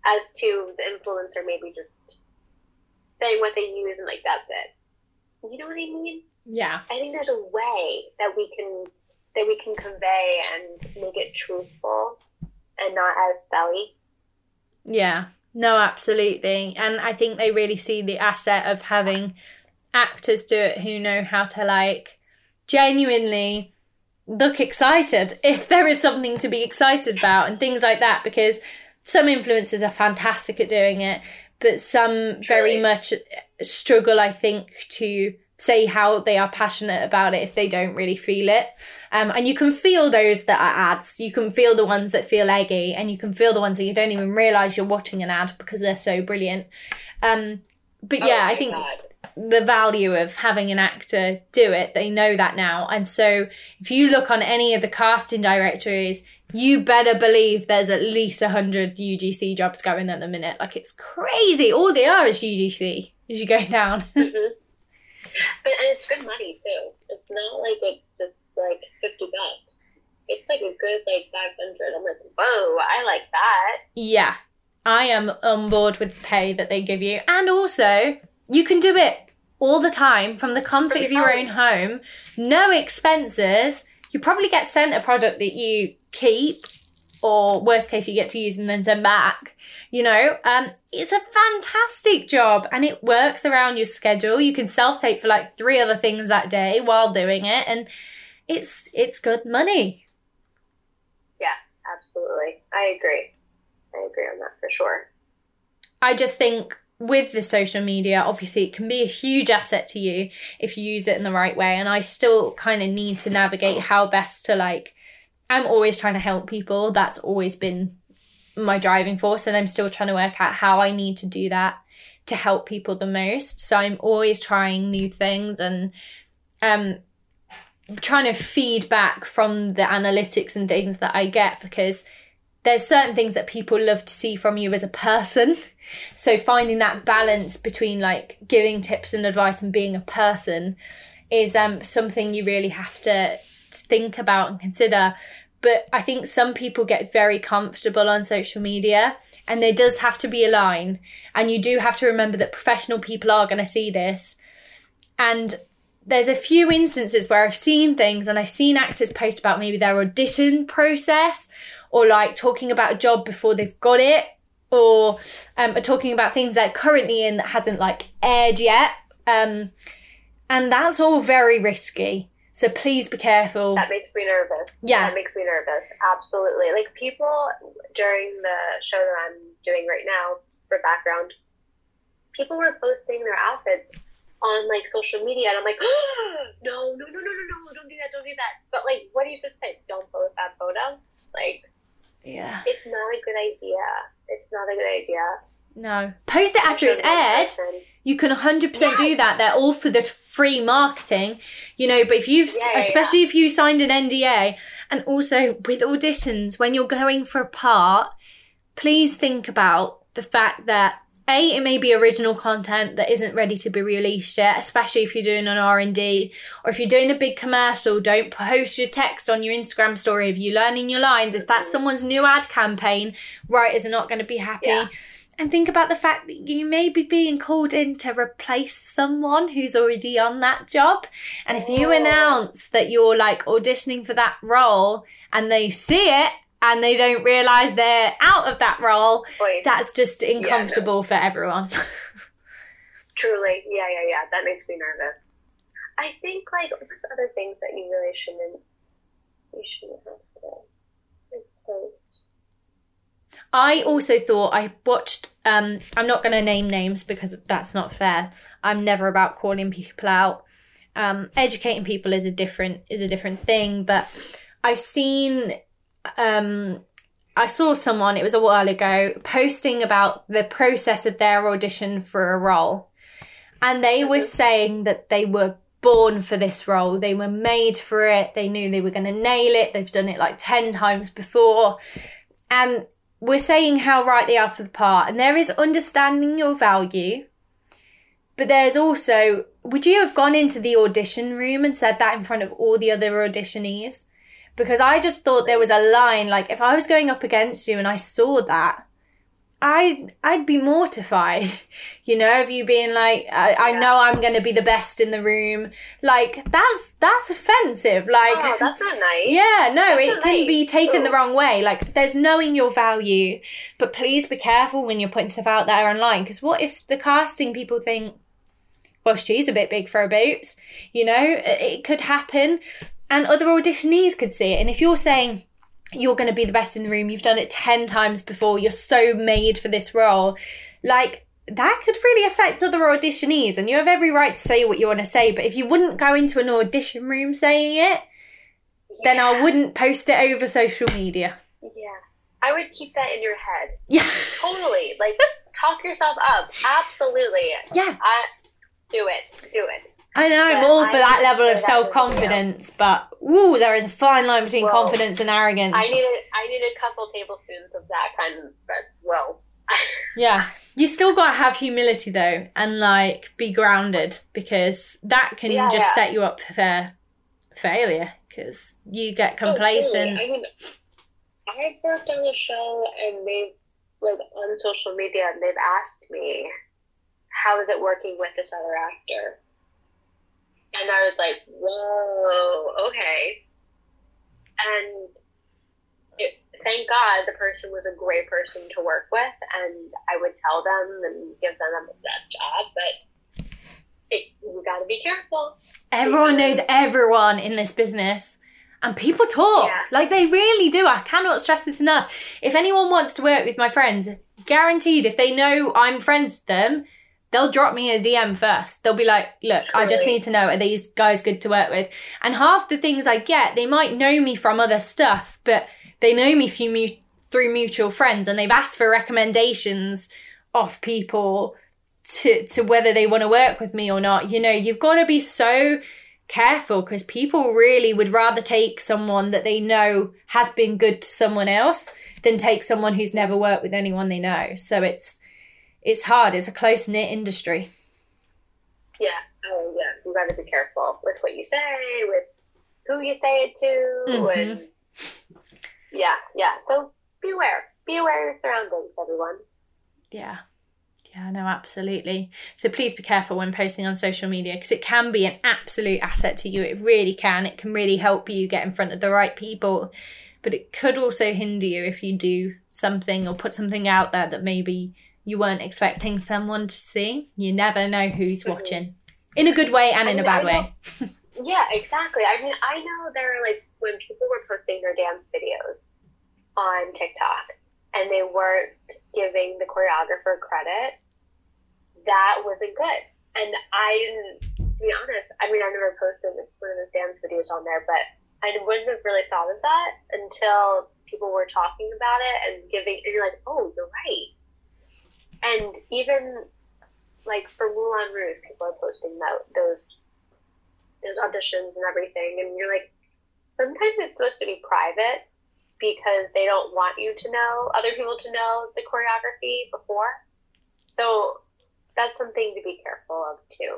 C: as to the influencer maybe just what they use and like that's it. You know what I mean?
A: Yeah.
C: I think there's a way that we can that we can convey and make it truthful and not as belly.
A: Yeah. No, absolutely. And I think they really see the asset of having actors do it who know how to like genuinely look excited if there is something to be excited about and things like that because some influencers are fantastic at doing it but some very much struggle, I think, to say how they are passionate about it if they don't really feel it. Um, and you can feel those that are ads. You can feel the ones that feel eggy, and you can feel the ones that you don't even realize you're watching an ad because they're so brilliant. Um, but yeah, oh I think God. the value of having an actor do it, they know that now. And so if you look on any of the casting directories, you better believe there's at least 100 UGC jobs going at the minute. Like, it's crazy. All they are is UGC as you go down. *laughs*
C: mm-hmm. But and it's good money, too. It's not like it's just like 50 bucks. it's like a good like 500. I'm like, whoa, I like that.
A: Yeah, I am on board with the pay that they give you. And also, you can do it all the time from the comfort of your own home, no expenses. You probably get sent a product that you keep, or worst case, you get to use and then send back. You know, um, it's a fantastic job and it works around your schedule. You can self tape for like three other things that day while doing it, and it's it's good money.
C: Yeah, absolutely. I agree. I agree on that for sure.
A: I just think with the social media, obviously, it can be a huge asset to you if you use it in the right way. And I still kind of need to navigate how best to like. I'm always trying to help people. That's always been my driving force, and I'm still trying to work out how I need to do that to help people the most. So I'm always trying new things and um trying to feed back from the analytics and things that I get because there's certain things that people love to see from you as a person. *laughs* So finding that balance between like giving tips and advice and being a person is um something you really have to think about and consider. But I think some people get very comfortable on social media and there does have to be a line and you do have to remember that professional people are going to see this and there's a few instances where I've seen things and I've seen actors post about maybe their audition process or like talking about a job before they've got it or um, are talking about things they're currently in that hasn't like aired yet. Um, and that's all very risky. So please be careful.
C: That makes me nervous.
A: Yeah.
C: That makes me nervous. Absolutely. Like people during the show that I'm doing right now for background, people were posting their outfits on like social media and I'm like, *gasps* no, no, no, no, no, no, don't do that, don't do that. But like what do you just say? Don't post that photo? Like
A: Yeah.
C: it's not a good idea. It's not a good idea.
A: No. Post it after it's aired. You can 100% do that. They're all for the free marketing, you know. But if you've,
C: Yeah, yeah,
A: especially if you signed an NDA, and also with auditions, when you're going for a part, please think about the fact that a it may be original content that isn't ready to be released yet especially if you're doing an r&d or if you're doing a big commercial don't post your text on your instagram story if you're learning your lines if that's mm-hmm. someone's new ad campaign writers are not going to be happy
C: Yeah.
A: And think about the fact that you may be being called in to replace someone who's already on that job. And if you
C: Oh.
A: announce that you're like auditioning for that role and they see it and they don't realize they're out of that role,
C: Wait,
A: that's just uncomfortable for everyone. *laughs*
C: truly, yeah, yeah, yeah. That makes me nervous. I think like other things that you really shouldn't you shouldn't have to.
A: I also thought I watched. Um, I'm not going to name names because that's not fair. I'm never about calling people out. Um, educating people is a different is a different thing. But I've seen. Um, I saw someone. It was a while ago posting about the process of their audition for a role, and they were saying that they were born for this role. They were made for it. They knew they were going to nail it. They've done it like ten times before, and we're saying how right they are for the part, and there is understanding your value, but there's also would you have gone into the audition room and said that in front of all the other auditionees? Because I just thought there was a line like if I was going up against you and I saw that, I I'd be mortified, *laughs* you know, of you being like I, I
C: Yeah.
A: know I'm going to be the best in the room, like that's that's offensive, like
C: Oh, that's not nice. *laughs*
A: yeah, no,
C: That's
A: it can
C: nice.
A: be taken the wrong way. Like, there's knowing your value, but please be careful when you're putting stuff out there online. Because what if the casting people think, well, she's a bit big for her boots? You know, it it could happen. And other auditionees could see it. And if you're saying you're going to be the best in the room, you've done it 10 times before, you're so made for this role, like, that could really affect other auditionees. And you have every right to say what you want to say. But if you wouldn't go into an audition room saying it, then I wouldn't post it over social media.
C: Yeah. I would keep that in your head.
A: Yeah.
C: Totally. *laughs* Like talk yourself up. Absolutely.
A: Yeah.
C: I do it. Do it.
A: I know I'm all for
C: I
A: that level of self confidence, but woo, there is a fine line between
C: Well,
A: confidence and arrogance.
C: I need a, I need a couple tablespoons of that kind of but well. *laughs*
A: yeah. You still gotta have humility though and like be grounded because that can
C: Yeah,
A: just
C: yeah.
A: set you up for failure. because you get
C: Oh,
A: complacent.
C: I mean, I've worked on a show and they've, like, on social media, and they've asked me, how is it working with this other actor? And I was like, whoa, okay. And it, thank God the person was a great person to work with, and I would tell them and give them that job, but it, you gotta be careful.
A: Everyone knows everyone in this business. And people talk.
C: Yeah.
A: Like they really do. I cannot stress this enough. If anyone wants to work with my friends, guaranteed if they know I'm friends with them, they'll drop me a DM first. They'll be like, look, I just need to know, are these guys good to work with? And half the things I get, they might know me from other stuff, but they know me through, mu- through mutual friends and they've asked for recommendations of people to, to whether they want to work with me or not. You know, you've got to be so careful because people really would rather take someone that they know has been good to someone else than take someone who's never worked with anyone they know. So it's it's hard. It's a close knit industry.
C: Yeah. Oh, yeah. You got to be careful with what you say, with who you say it to,
A: Mhm.
C: and yeah, yeah. So be aware. Be aware of your surroundings, everyone.
A: Yeah. Yeah, no, absolutely. So please be careful when posting on social media because it can be an absolute asset to you. It really can. It can really help you get in front of the right people. But it could also hinder you if you do something or put something out there that maybe you weren't expecting someone to see. You never know who's
C: Mhm.
A: watching. In a good way and in a
C: I mean,
A: bad way.
C: Yeah, exactly. I mean, I know there are like when people were posting their dance videos on TikTok and they weren't giving the choreographer credit, that wasn't good. And I didn't, to be honest, I mean, I never posted one of those dance videos on there, but I wouldn't have really thought of that until people were talking about it and giving, and you're like, oh, you're right. And even like for Moulin Rouge, people are posting tho- those those auditions and everything, and you're like, sometimes it's supposed to be private because they don't want you to know other people to know the choreography before. So that's something to be careful of too.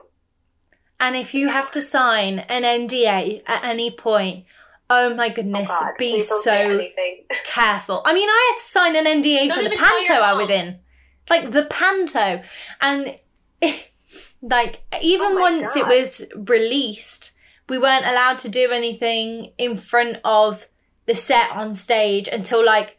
A: And if you have to sign an NDA at any point, oh my
C: Oh
A: goodness,
C: God,
A: be
C: please don't say
A: so *laughs* careful. I mean, I had to sign an NDA
C: Don't
A: for the panto I was in. Like the panto. And *laughs* like even
C: Oh
A: once it was released, we weren't allowed to do anything in front of the set on stage until like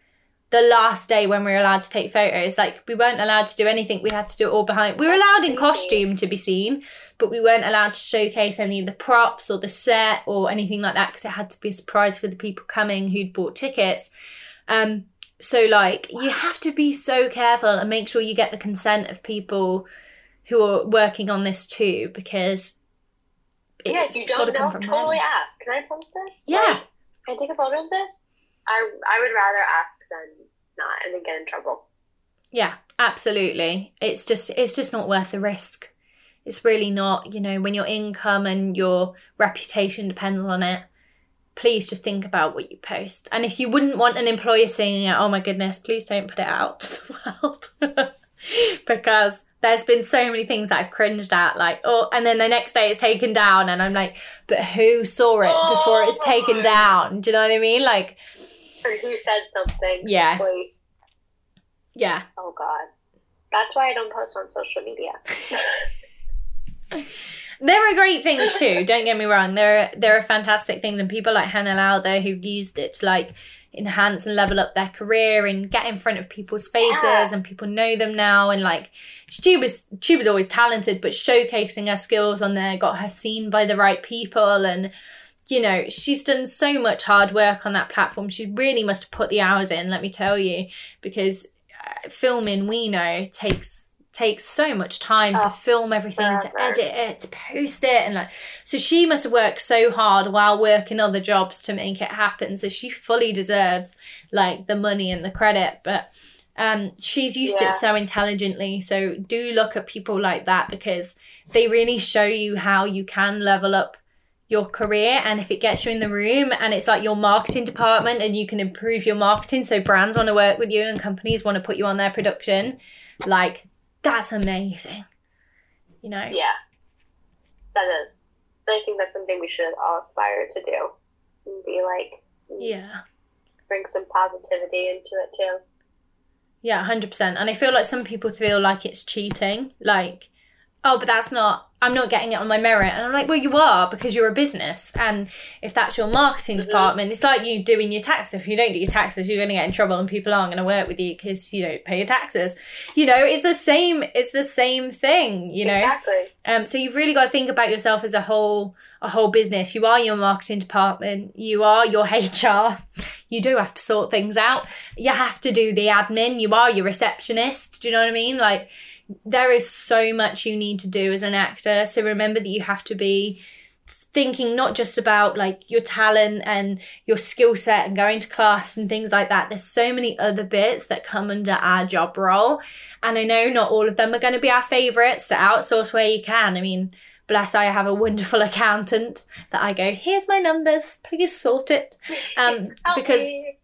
A: the last day when we were allowed to take photos. Like we weren't allowed to do anything. We had to do it all behind. We were allowed in costume to be seen, but we weren't allowed to showcase any of the props or the set or anything like that because it had to be a surprise for the people coming who'd bought tickets. Um, so like you have to be so careful and make sure you get the consent of people who are working on this too because
C: yeah, you don't know, totally
A: them.
C: ask. Can I post this?
A: Yeah.
C: Like, can I take a photo of this? I I would rather ask than not, and then get in trouble.
A: Yeah, absolutely. It's just it's just not worth the risk. It's really not, you know, when your income and your reputation depends on it. Please just think about what you post. And if you wouldn't want an employer seeing it, oh my goodness, please don't put it out *laughs* to the world. *laughs* because there's been so many things that I've cringed at, like, oh, and then the next day it's taken down, and I'm like, but who saw it before it's
C: Oh,
A: taken down? Do you know what I mean? Like,
C: Or who said something?
A: Yeah.
C: Wait,
A: yeah,
C: oh God. That's why I don't post on social media. *laughs*
A: There are great things too. Don't get me wrong. There are, there are fantastic things, and people like Hannah Lowther who've used it to like enhance and level up their career and get in front of people's faces,
C: Yeah.
A: and people know them now. And like she was, she was always talented, but showcasing her skills on there got her seen by the right people, and you know she's done so much hard work on that platform. She really must have put the hours in. Let me tell you, because uh, filming we know takes takes so much time to
C: Oh,
A: film everything to edit it to post it and like so she must have worked so hard while working other jobs to make it happen so she fully deserves like the money and the credit but um she's used
C: Yeah.
A: it so intelligently so do look at people like that because they really show you how you can level up your career and if it gets you in the room and it's like your marketing department and you can improve your marketing so brands want to work with you and companies want to put you on their production like that's amazing you know
C: Yeah. That is. I think that's something we should all aspire to do. and be like, mm,
A: Yeah.
C: bring some positivity into it too.
A: Yeah, hundred percent. And I feel like some people feel like it's cheating. Like, oh, but that's not. I'm not getting it on my merit. And I'm like, well, you are because you're a business. And if that's your marketing department, it's like you doing your taxes. If you don't do your taxes, you're going to get in trouble, and people aren't going to work with you because you don't pay your taxes. You know, it's the same. It's the same thing. You know.
C: Exactly.
A: Um, so you've really got to think about yourself as a whole, a whole business. You are your marketing department. You are your *laughs* HR. You do have to sort things out. You have to do the admin. You are your receptionist. Do you know what I mean? Like there is so much you need to do as an actor. So remember that you have to be thinking not just about like your talent and your skill set and going to class and things like that. There's so many other bits that come under our job role. And I know not all of them are going to be our favorites. So outsource where you can. I mean, bless I have a wonderful accountant that I go, here's my numbers, please sort it. *laughs* Um, because
C: me.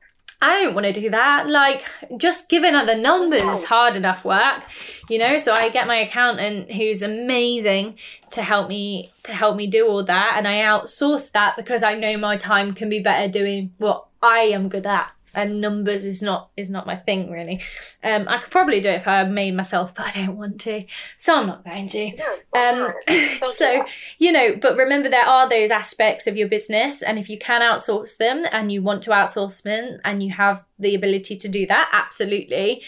A: I don't want to do that. Like, just giving other numbers hard enough work, you know. So I get my accountant, who's amazing, to help me to help me do all that, and I outsource that because I know my time can be better doing what I am good at. And numbers is not is not my thing really. Um, I could probably do it if I made myself, but I don't want to, so I'm not going to.
C: No,
A: Um? *laughs* So you know, but remember there are those aspects of your business, and if you can outsource them, and you want to outsource them, and you have the ability to do that, absolutely.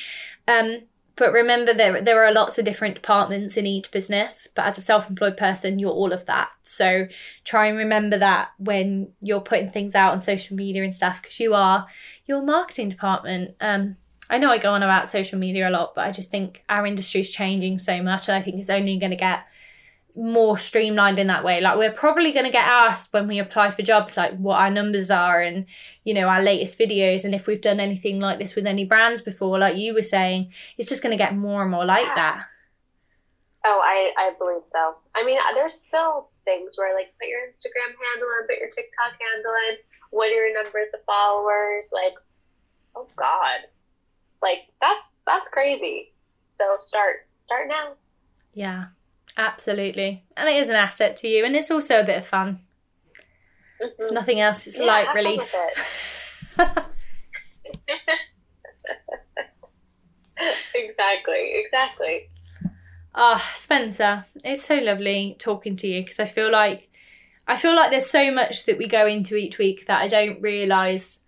A: Um, but remember there there are lots of different departments in each business. But as a self-employed person, you're all of that. So try and remember that when you're putting things out on social media and stuff, because you are your marketing department. Um, I know I go on about social media a lot, but I just think our industry's changing so much, and I think it's only going to get more streamlined in that way. Like we're probably going to get asked when we apply for jobs, like what our numbers are and you know our latest videos, and if we've done anything like this with any brands before. Like you were saying, it's just going to get more and more like that.
C: Oh, I, I believe so. I mean, there's still things where like put your Instagram handle in, put your TikTok handle in, what are your numbers of followers? Like, oh God, like that's that's crazy. So start start now.
A: Yeah, absolutely, and it is an asset to you, and it's also a bit of fun. If
C: Mhm.
A: nothing else, it's
C: Yeah,
A: light
C: have
A: relief. *laughs*
C: exactly, exactly.
A: Ah, Spencer, it's so lovely talking to you because I feel like I feel like there's so much that we go into each week that I don't realize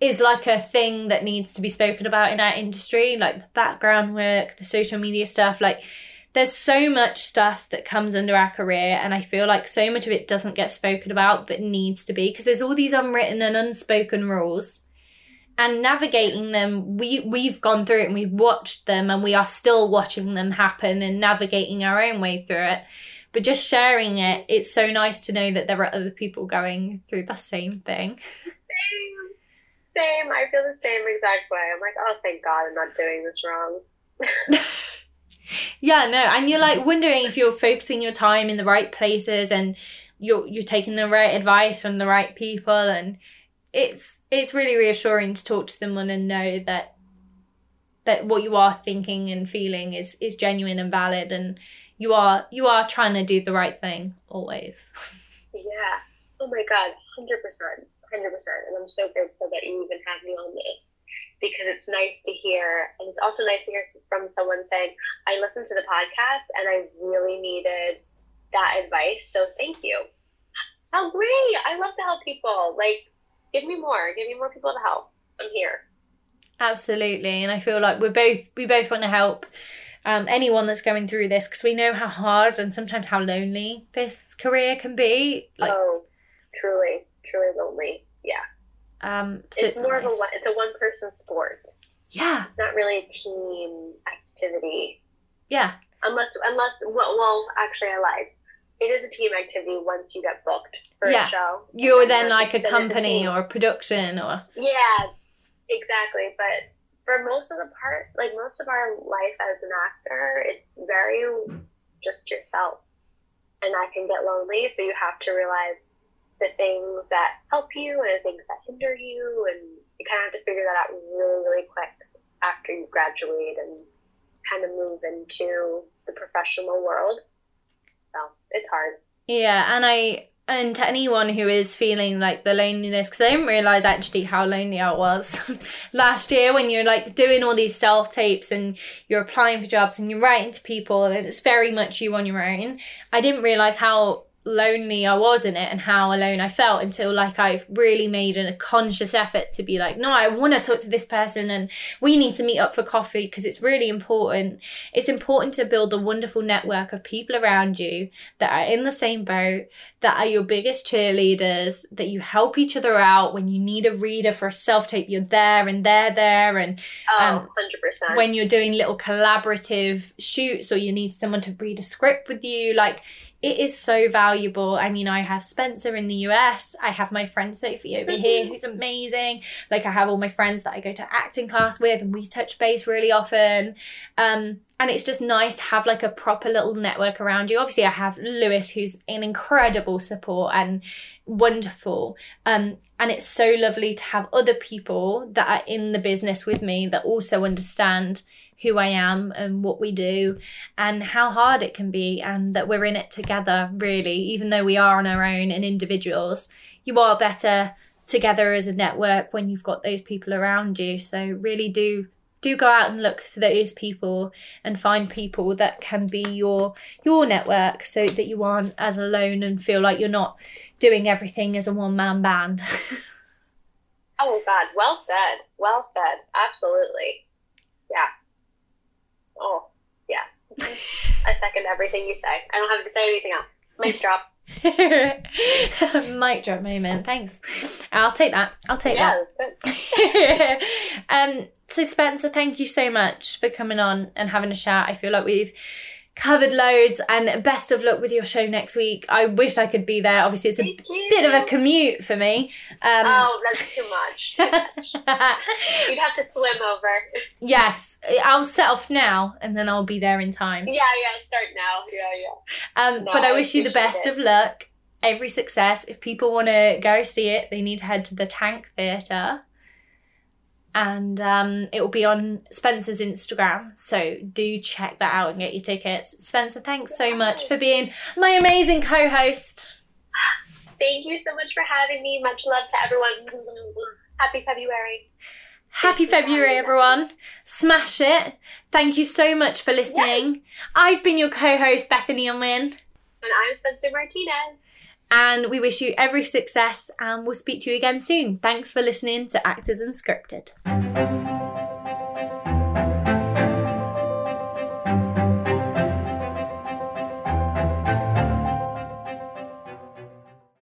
A: is like a thing that needs to be spoken about in our industry, like the background work, the social media stuff, like there's so much stuff that comes under our career and I feel like so much of it doesn't get spoken about but needs to be because there's all these unwritten and unspoken rules and navigating them we we've gone through it and we've watched them and we are still watching them happen and navigating our own way through it but just sharing it it's so nice to know that there are other people going through the same thing *laughs*
C: Same, same. I feel the same exact way. I'm like, oh, thank God, I'm not doing this wrong. *laughs*
A: yeah no and you're like wondering if you're focusing your time in the right places and you're you're taking the right advice from the right people and it's it's really reassuring to talk to someone and know that that what you are thinking and feeling is is genuine and valid and you are you are trying to do the right thing always *laughs*
C: Yeah. Oh my God, hundred percent, hundred percent. And I'm so grateful that you even have me on this because it's nice to hear, and it's also nice to hear from someone saying, "I listened to the podcast and I really needed that advice, so thank you." How great! I love to help people. Like, give me more. Give me more people to help. I'm here.
A: Absolutely, and I feel like we're both we both want to help um, anyone that's going through this because we know how hard and sometimes how lonely this career can be. Like,
C: oh, truly, truly lonely. Yeah,
A: um, so
C: it's,
A: it's,
C: more
A: nice.
C: of a one- it's a one person sport.
A: yeah,
C: It's not really a team activity.
A: yeah,
C: unless unless well, well actually I lied. It is a team activity once you get booked for
A: Yeah.
C: a show.
A: you're
C: And
A: then like a
C: then
A: company
C: team.
A: or a production or
C: yeah, exactly. But for most of the part, like most of our life as an actor, it's very just yourself, and that can get lonely. So you have to realize the things that help you and the things that hinder you, and you kind of have to figure that out really, really quick after you graduate and kind of move into the professional world. So it's hard.
A: Yeah, and I and to anyone who is feeling like the loneliness, because I didn't realize actually how lonely I was *laughs* last year when you're like doing all these self tapes and you're applying for jobs and you're writing to people and it's very much you on your own. I didn't realize how lonely I was in it and how alone I felt until like I've really made a conscious effort to be like, no, I want to talk to this person and we need to meet up for coffee because it's really important. It's important to build a wonderful network of people around you that are in the same boat, that are your biggest cheerleaders, that you help each other out when you need a reader for a self tape, you're there and they're there. And
C: oh, um, 100%.
A: when you're doing little collaborative shoots or you need someone to read a script with you, like it is so valuable. I mean, I have Spencer in the US. I have my friend Sophie over here, mm-hmm. who's amazing. Like, I have all my friends that I go to acting class with, and we touch base really often. Um, and it's just nice to have like a proper little network around you. Obviously, I have Lewis, who's an incredible support and wonderful. Um, and it's so lovely to have other people that are in the business with me that also understand who I am and what we do and how hard it can be and that we're in it together really. Even though we are on our own and individuals you are better together as a network when you've got those people around you. So really do do go out and look for those people and find people that can be your your network so that you aren't as alone and feel like you're not doing everything as a one man band. *laughs*
C: Oh god. Well said. Well said. Absolutely. Yeah Oh, yeah. I second everything you say. I don't have to say anything else. Mic drop. *laughs*
A: Mic drop moment. Thanks. I'll take that. I'll take
C: yeah,
A: that. *laughs* um. So Spencer, thank you so much for coming on and having a chat. I feel like we've covered loads and best of luck with your show next week. I wish I could be there. Obviously, it's a bit of a commute for me.
C: Um, oh, that's too much. *laughs* You'd have to swim over.
A: Yes, I'll set off now and then I'll be there in time.
C: Yeah, yeah, start now. Yeah,
A: yeah. Um, no, but I, I wish you the best it. of luck, every success. If people want to go see it, they need to head to the Tank Theatre and um, it will be on Spencer's Instagram. So do check that out and get your tickets. Spencer, thanks so much for being my amazing co host.
C: Thank you so much for having me. Much love to everyone. Happy February.
A: Happy February, everyone. Smash it. Thank you so much for listening. I've been your co host, Bethany Unwin.
C: And I'm Spencer Martinez.
A: And we wish you every success and we'll speak to you again soon. Thanks for listening to Actors Unscripted.